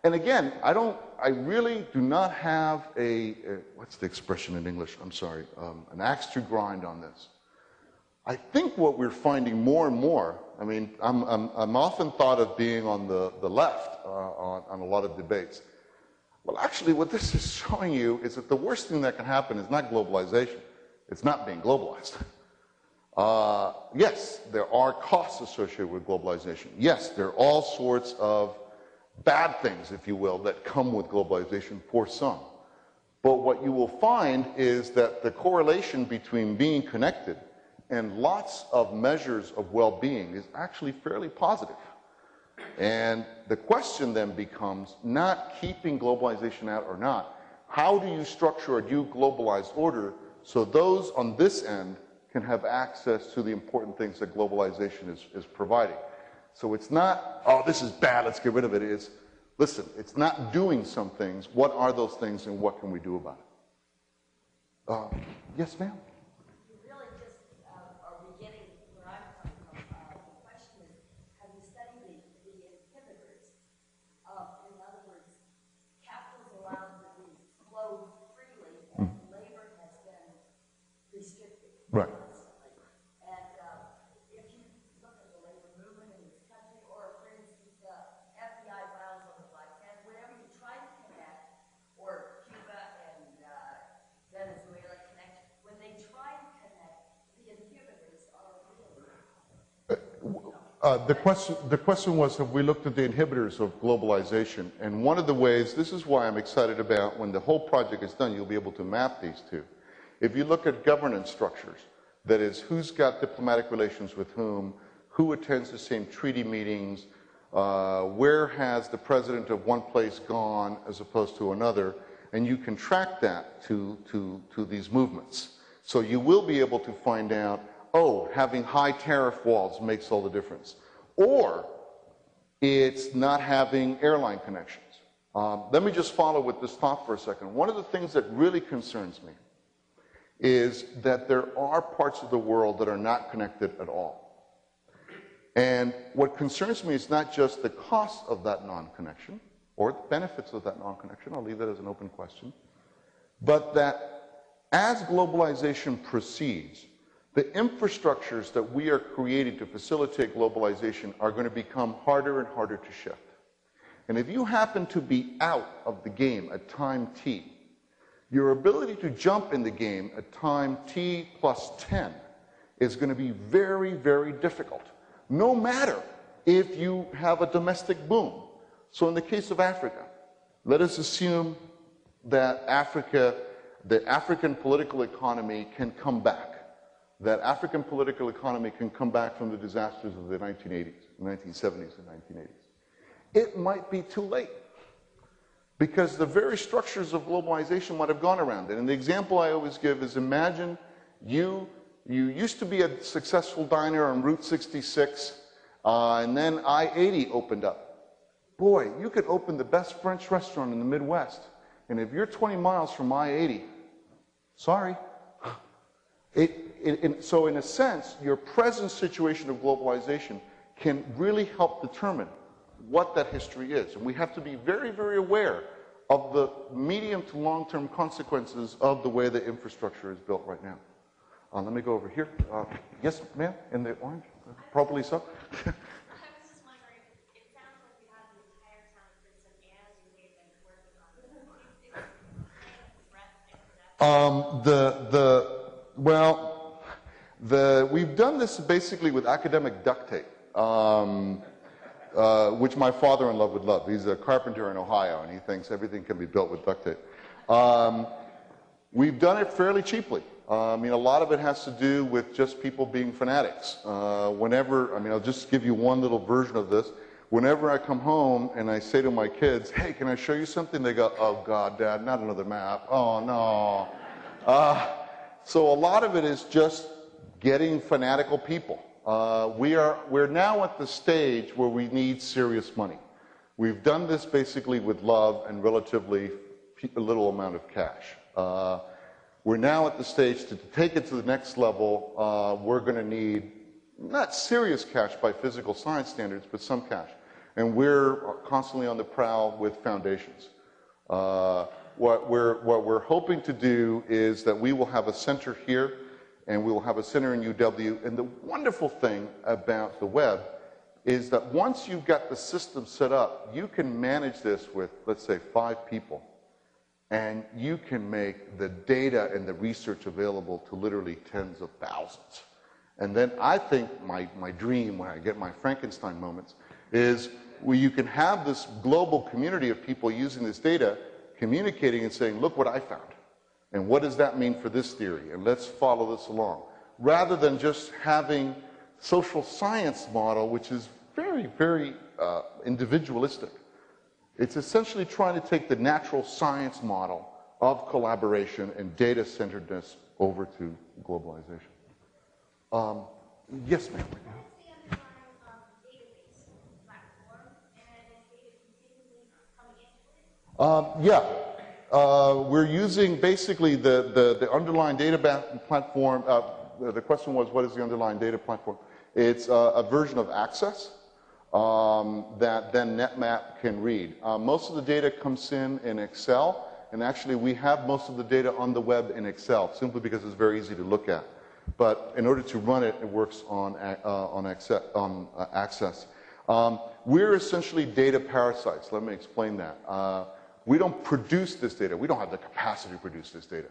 and again, I don't, I really do not have a, a what's the expression in English? I'm sorry, um, an axe to grind on this. I think what we're finding more and more, I mean, I'm, I'm, I'm often thought of being on the, the left uh, on, on a lot of debates. Well, actually, what this is showing you is that the worst thing that can happen is not globalization, it's not being globalized. Uh, yes, there are costs associated with globalization. Yes, there are all sorts of bad things, if you will, that come with globalization for some. But what you will find is that the correlation between being connected and lots of measures of well being is actually fairly positive. And the question then becomes not keeping globalization out or not, how do you structure a new globalized order so those on this end can have access to the important things that globalization is, is providing? So it's not, oh, this is bad, let's get rid of it. It's, listen, it's not doing some things. What are those things and what can we do about it? Uh, yes, ma'am? Right. And uh, if you look at the labor movement in this country, or for instance, the FBI files on the Black Hand, whenever you try to connect, or Cuba and uh, Venezuela connect, when they try to connect, the inhibitors are really. Uh, the question, the question was, have we looked at the inhibitors of globalization? And one of the ways, this is why I'm excited about when the whole project is done, you'll be able to map these two. If you look at governance structures, that is, who's got diplomatic relations with whom, who attends the same treaty meetings, uh, where has the president of one place gone as opposed to another, and you can track that to, to, to these movements. So you will be able to find out, oh, having high tariff walls makes all the difference. Or it's not having airline connections. Um, let me just follow with this thought for a second. One of the things that really concerns me is that there are parts of the world that are not connected at all. And what concerns me is not just the cost of that non connection or the benefits of that non connection, I'll leave that as an open question, but that as globalization proceeds, the infrastructures that we are creating to facilitate globalization are going to become harder and harder to shift. And if you happen to be out of the game at time t, your ability to jump in the game at time t plus 10 is going to be very, very difficult, no matter if you have a domestic boom. So, in the case of Africa, let us assume that Africa, the African political economy can come back. That African political economy can come back from the disasters of the 1980s, 1970s, and 1980s. it might be too late because the very structures of globalization might have gone around it. And the example I always give is imagine you, you used to be a successful diner on Route 66, uh, and then I 80 opened up. Boy, you could open the best French restaurant in the Midwest. And if you're 20 miles from I 80, sorry. It, it, it- so, in a sense, your present situation of globalization can really help determine what that history is. And we have to be very, very aware of the medium to long term consequences of the way the infrastructure is built right now. Uh, let me go over here. Uh, yes, ma'am, in the orange? Probably so. Um, the, the, well, the, we've done this basically with academic duct tape, um, uh, which my father-in-law would love. He's a carpenter in Ohio, and he thinks everything can be built with duct tape. Um, we've done it fairly cheaply. Uh, I mean, a lot of it has to do with just people being fanatics. Uh, whenever, I mean, I'll just give you one little version of this. Whenever I come home and I say to my kids, hey, can I show you something? They go, oh, God, Dad, not another map. Oh, no. Uh, so a lot of it is just getting fanatical people. Uh, we are, we're now at the stage where we need serious money. We've done this basically with love and relatively little amount of cash. Uh, we're now at the stage to, to take it to the next level. Uh, we're going to need not serious cash by physical science standards, but some cash. And we're constantly on the prowl with foundations. Uh, what, we're, what we're hoping to do is that we will have a center here and we will have a center in UW. And the wonderful thing about the web is that once you've got the system set up, you can manage this with, let's say, five people. And you can make the data and the research available to literally tens of thousands. And then I think my, my dream when I get my Frankenstein moments is where you can have this global community of people using this data, communicating and saying, look what I found. And what does that mean for this theory? And let's follow this along. Rather than just having social science model, which is very, very uh, individualistic. It's essentially trying to take the natural science model of collaboration and data centeredness over to globalization. Um, yes, ma'am. What's the underlying um, database platform, and is data continually coming into it? Um, yeah. Uh, we're using basically the, the, the underlying data platform. Uh, the question was, what is the underlying data platform? It's uh, a version of Access um, that then NetMap can read. Uh, most of the data comes in in Excel, and actually we have most of the data on the web in Excel, simply because it's very easy to look at. But in order to run it, it works on, uh, on, acce- on Access. Um, we're essentially data parasites. Let me explain that. We don't produce this data. We don't have the capacity to produce this data.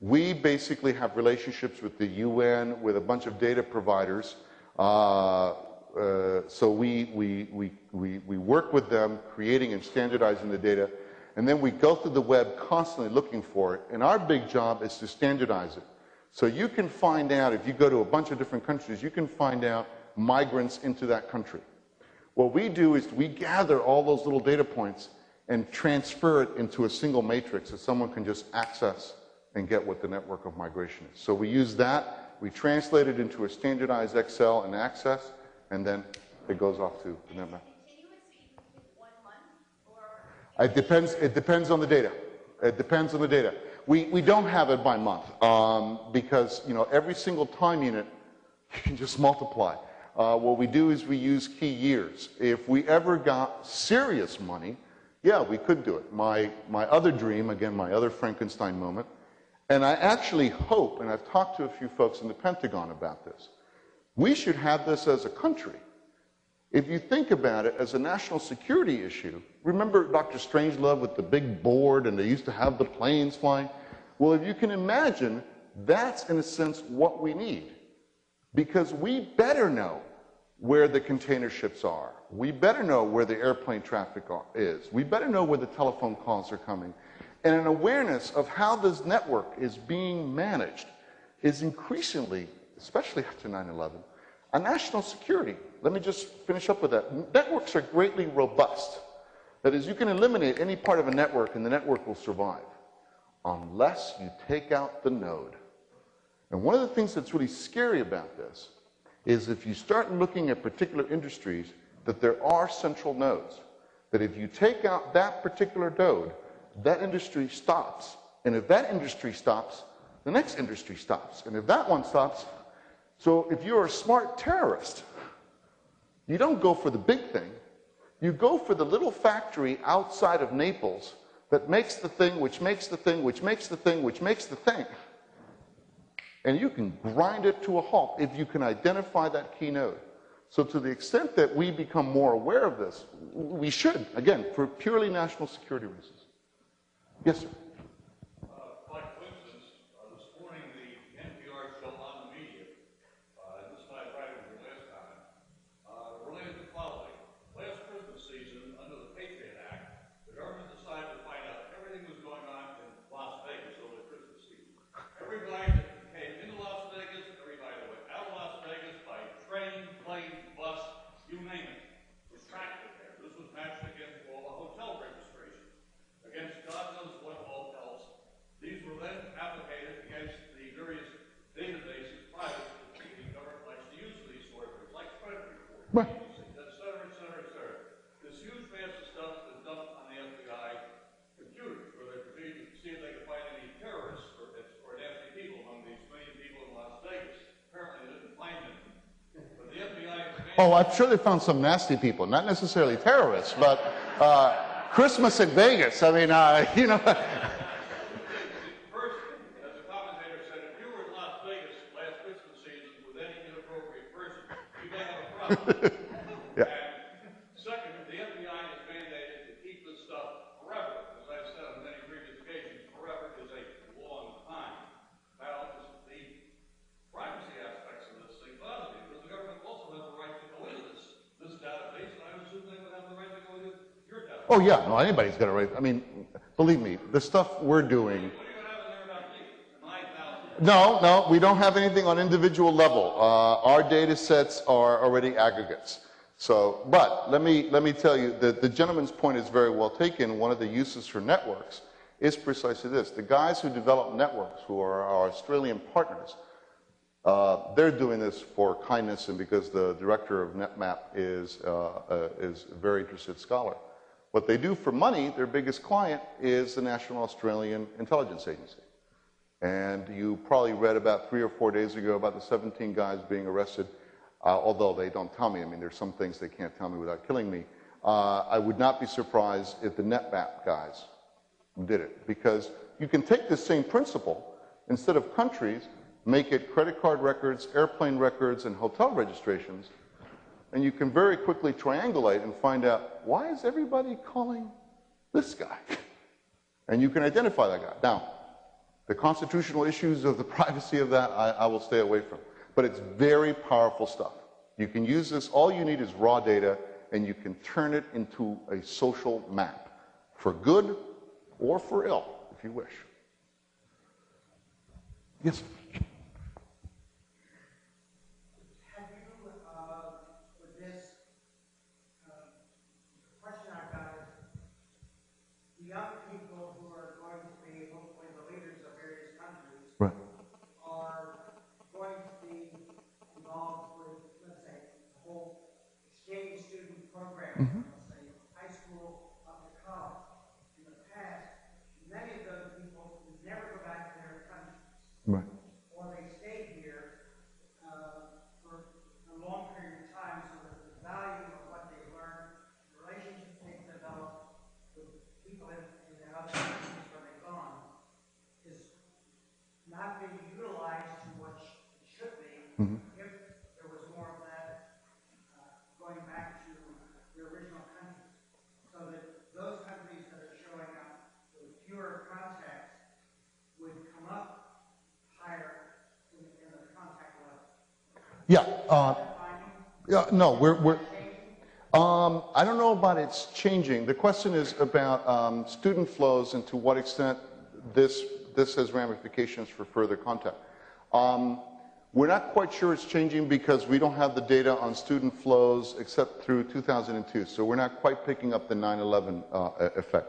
We basically have relationships with the UN, with a bunch of data providers. Uh, uh, so we, we, we, we, we work with them, creating and standardizing the data, and then we go through the web constantly looking for it. And our big job is to standardize it. So you can find out, if you go to a bunch of different countries, you can find out migrants into that country. What we do is we gather all those little data points and transfer it into a single matrix that someone can just access and get what the network of migration is. So we use that, we translate it into a standardized Excel and Access, and then it goes off to the network. Continuously in one month, or It depends, it depends on the data. It depends on the data. We, we don't have it by month um, because, you know, every single time unit, you can just multiply. Uh, what we do is we use key years. If we ever got serious money, yeah, we could do it. My, my other dream, again, my other Frankenstein moment, and I actually hope, and I've talked to a few folks in the Pentagon about this, we should have this as a country. If you think about it as a national security issue, remember Dr. Strangelove with the big board and they used to have the planes flying? Well, if you can imagine, that's in a sense what we need. Because we better know where the container ships are. We better know where the airplane traffic are- is. We better know where the telephone calls are coming. And an awareness of how this network is being managed is increasingly, especially after 9 11, On national security, let me just finish up with that. Networks are greatly robust. That is, you can eliminate any part of a network and the network will survive unless you take out the node. And one of the things that's really scary about this is if you start looking at particular industries, that there are central nodes. That if you take out that particular node, that industry stops. And if that industry stops, the next industry stops. And if that one stops, so if you're a smart terrorist, you don't go for the big thing. You go for the little factory outside of Naples that makes the thing, which makes the thing, which makes the thing, which makes the thing. And you can grind it to a halt if you can identify that key node. So to the extent that we become more aware of this, we should, again, for purely national security reasons. Yes, sir. Uh, By coincidence, uh, this morning, the NPR show on the media, uh, this night right over the last time, uh, related to clouding. Last Christmas season, under the Patriot Act, the government decided to find out everything that was going on in Las Vegas over the Christmas season. Everybody that came into Las Vegas, everybody that went out of Las Vegas by train, plane, bus, you name it, was tracked in there. This was matched against all the hotel registrations against God knows what hotels. These were then applicated against the various databases, private, that the government likes to use for these sort of things, like credit reports, Right. et cetera, et cetera, et cetera. This huge mass of stuff is dumped on the FBI computers, where they proceed to see if they can find any terrorists or, or nasty people among these million people in Las Vegas. Apparently, they didn't find any. But the FBI has Oh, I'm sure they found some nasty people, not necessarily terrorists, but uh, Christmas in Vegas. I mean, uh, you know. First, as the commentator said, if you were in Las Vegas last Christmas season with any inappropriate person, you may have a problem. Yeah. And second, the FBI is mandated to keep this stuff forever. As I've said on many previous occasions, forever is a long time. Now, this- the privacy aspects of this thing bother me, because the government also has the right to go into this, this database, and I would assume they would have the right to go into your database. Oh, yeah, no, anybody's got a right. I mean, believe me, the stuff we're doing. No, no, we don't have anything on individual level. Uh, our data sets are already aggregates. So, but let me, let me tell you that the gentleman's point is very well taken. One of the uses for networks is precisely this. The guys who develop networks, who are our Australian partners, uh, they're doing this for kindness and because the director of NetMap is, uh, uh, is a very interested scholar. What they do for money, their biggest client is the National Australian Intelligence Agency. And you probably read about three or four days ago about the 17 guys being arrested, uh, although they don't tell me. I mean, there's some things they can't tell me without killing me. Uh, I would not be surprised if the NetMap guys did it, because you can take this same principle, instead of countries, make it credit card records, airplane records, and hotel registrations, and you can very quickly triangulate and find out why is everybody calling this guy? And you can identify that guy. Now, the constitutional issues of the privacy of that, I, I will stay away from. But it's very powerful stuff. You can use this, all you need is raw data, and you can turn it into a social map for good or for ill, if you wish. Yes? Have you, uh, with this, uh, question I've got is, the young people who are going to be hopefully the leaders of various countries Right. are going to be involved with, let's say, the whole exchange student program, let's say, high school up to college. In the past, many of those people would never go back to their countries Right. or they stay here uh, for a long period of time so that the value of what they learn, the relationships they've developed with people in, in their other countries where they've gone, is not being utilized to what sh- it should be if there was more of that uh, going back to their original countries. So that those countries that are showing up with fewer contacts would come up higher in, in the contact level. Yeah. Uh, Finding, yeah. No, we're, we're, Um, I don't know about it's changing. The question is about um, student flows and to what extent this, this has ramifications for further contact. Um, We're not quite sure it's changing because we don't have the data on student flows except through 2002, so we're not quite picking up the 9/11 uh, effect.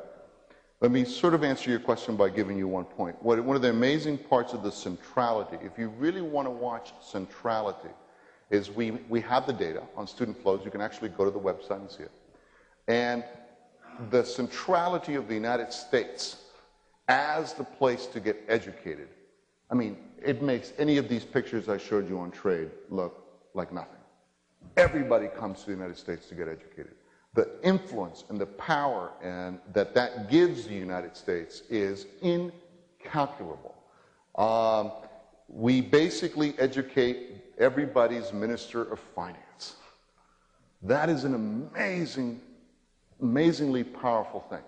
Let me sort of answer your question by giving you one point. What, one of the amazing parts of the centrality, if you really want to watch centrality, is we, we have the data on student flows. You can actually go to the website and see it. And the centrality of the United States as the place to get educated, I mean, it makes any of these pictures I showed you on trade look like nothing. Everybody comes to the United States to get educated. The influence and the power and that that gives the United States is incalculable. Um, we basically educate everybody's minister of finance. That is an amazing, amazingly powerful thing,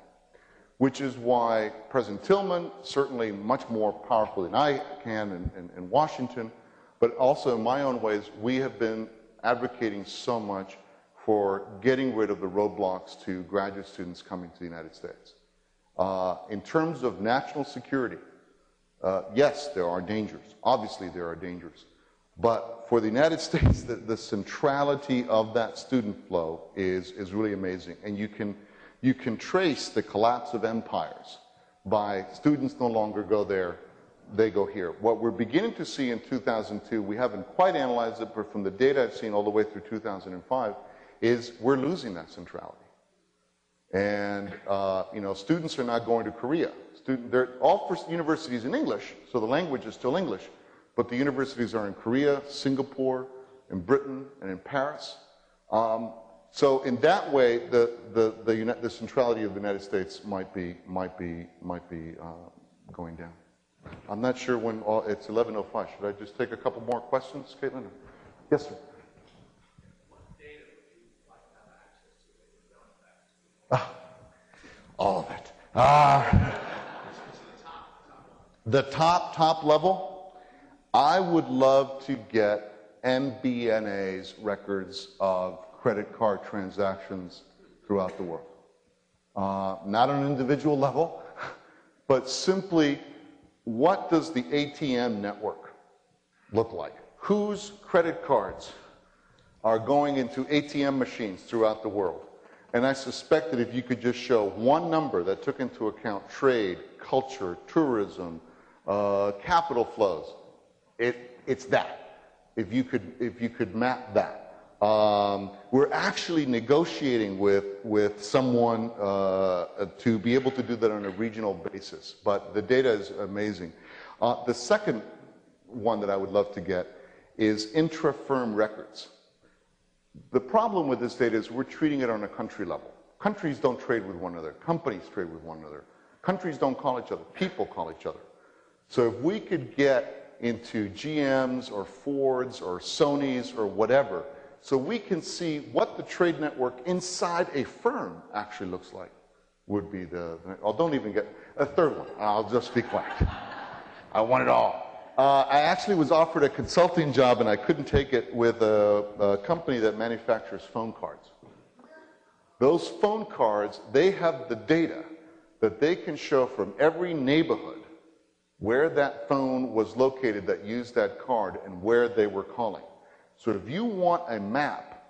which is why President Tilghman, certainly much more powerful than I can in, in, in Washington, but also in my own ways, we have been advocating so much for getting rid of the roadblocks to graduate students coming to the United States. Uh, in terms of national security, uh, yes, there are dangers. Obviously, there are dangers. But for the United States, the, the centrality of that student flow is, is really amazing. And you can, you can trace the collapse of empires by students no longer go there, they go here. What we're beginning to see in 2002, we haven't quite analyzed it, but from the data I've seen all the way through 2005, is we're losing that centrality. And, uh, you know, students are not going to Korea. Student, they're all for universities in English, so the language is still English, but the universities are in Korea, Singapore, in Britain, and in Paris. Um, so in that way, the, the, the, the centrality of the United States might be, might be, might be uh, going down. I'm not sure when, all, it's 11.05. Should I just take a couple more questions, Caitlin? Yes, sir. All of it. Ah. the top, top level, I would love to get MBNA's records of credit card transactions throughout the world. Uh, not on an individual level, but simply what does the ATM network look like? Whose credit cards are going into ATM machines throughout the world? And I suspect that if you could just show one number that took into account trade, culture, tourism, uh, capital flows, it, it's that. If you could, if you could map that. Um, we're actually negotiating with, with someone uh, to be able to do that on a regional basis, but the data is amazing. Uh, the second one that I would love to get is intra-firm records. The problem with this data is we're treating it on a country level. Countries don't trade with one another. Companies trade with one another. Countries don't call each other. People call each other. So if we could get into GMs or Fords or Sonys or whatever, so we can see what the trade network inside a firm actually looks like, would be the. Oh, don't even get a third one. I'll just be quiet. I want it all. Uh, I actually was offered a consulting job and I couldn't take it with a, a company that manufactures phone cards. Those phone cards, they have the data that they can show from every neighborhood where that phone was located that used that card and where they were calling. So if you want a map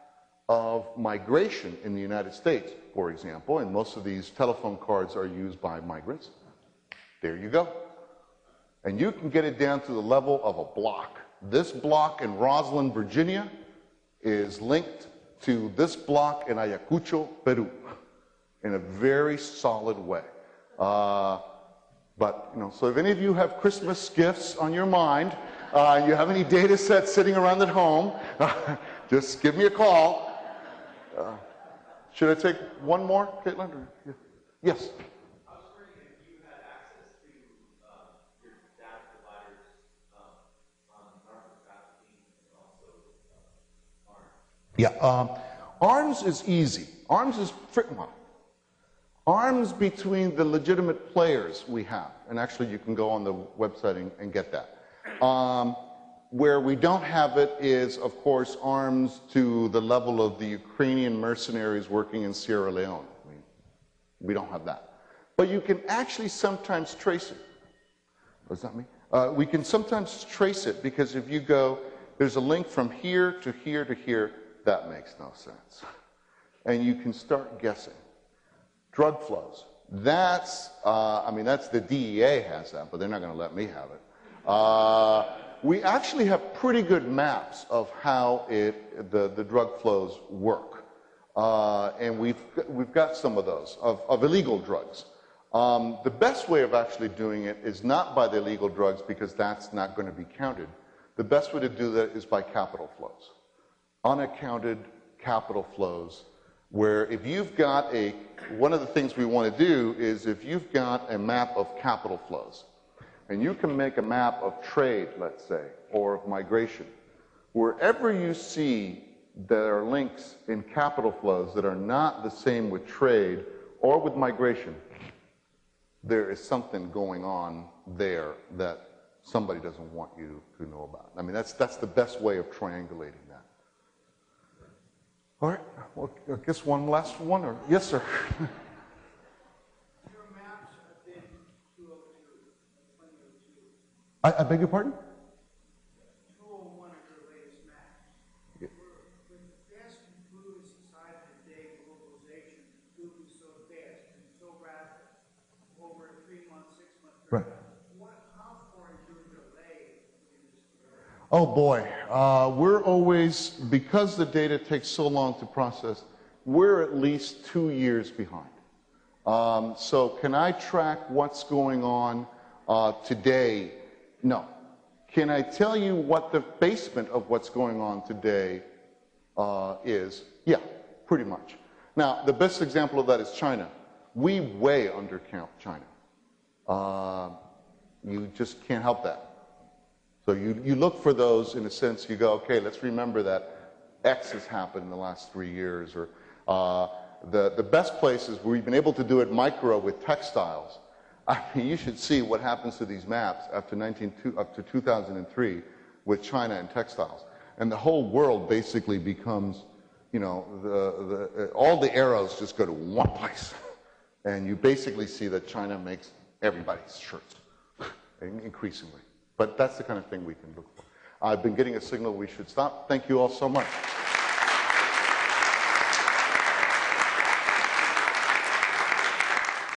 of migration in the United States, for example, and most of these telephone cards are used by migrants, there you go. And you can get it down to the level of a block. This block in Rosslyn, Virginia is linked to this block in Ayacucho, Peru, in a very solid way. Uh, but, you know, so if any of you have Christmas gifts on your mind, uh, you have any data sets sitting around at home, just give me a call. Uh, should I take one more, Caitlin? Or- yeah. Yes. I was wondering if you had access to um, your data providers on narco trafficking and also uh. Yeah, um, arms is easy. Arms is well. Arms between the legitimate players we have, and actually you can go on the website and, and get that. Um, where we don't have it is, of course, arms to the level of the Ukrainian mercenaries working in Sierra Leone. Mean, we don't have that. But you can actually sometimes trace it. What does that mean? Uh, we can sometimes trace it because if you go There's a link from here to here to here. That makes no sense. And you can start guessing. Drug flows. That's, uh, I mean, that's the DEA has that, but they're not going to let me have it. Uh, we actually have pretty good maps of how it, the, the drug flows work. Uh, and we've, we've got some of those, of, of illegal drugs. Um, the best way of actually doing it is not by the illegal drugs because that's not going to be counted. The best way to do that is by capital flows. Unaccounted capital flows, where if you've got a, one of the things we want to do is if you've got a map of capital flows, and you can make a map of trade, let's say, or of migration, wherever you see there are links in capital flows that are not the same with trade or with migration, there is something going on there that somebody doesn't want you to know about. I mean, that's, that's the best way of triangulating. All right, well, I guess one last one, or, yes, sir. Your maps have been 202, 2002. I, I beg your pardon? 201 are your latest maps. Yeah. We're- With the fast moving society today, globalization, moving so fast and so rapid, over a three-month, six-month Right. period. What, how far is your delay in this? Oh boy, uh, we're always, because the data takes so long to process, we're at least two years behind. Um, so, can I track what's going on uh, today? No. Can I tell you what the basement of what's going on today uh, is? Yeah, pretty much. Now, the best example of that is China. We way undercount China. Uh, you just can't help that. So you, you look for those in a sense, you go, okay, let's remember that X has happened in the last three years. Or uh, the, the best places where we've been able to do it micro with textiles. I mean, you should see what happens to these maps after 19, up to 2003 with China and textiles. And the whole world basically becomes, you know, the, the, all the arrows just go to one place. And you basically see that China makes everybody's shirts increasingly. But that's the kind of thing we can look for. I've been getting a signal we should stop. Thank you all so much.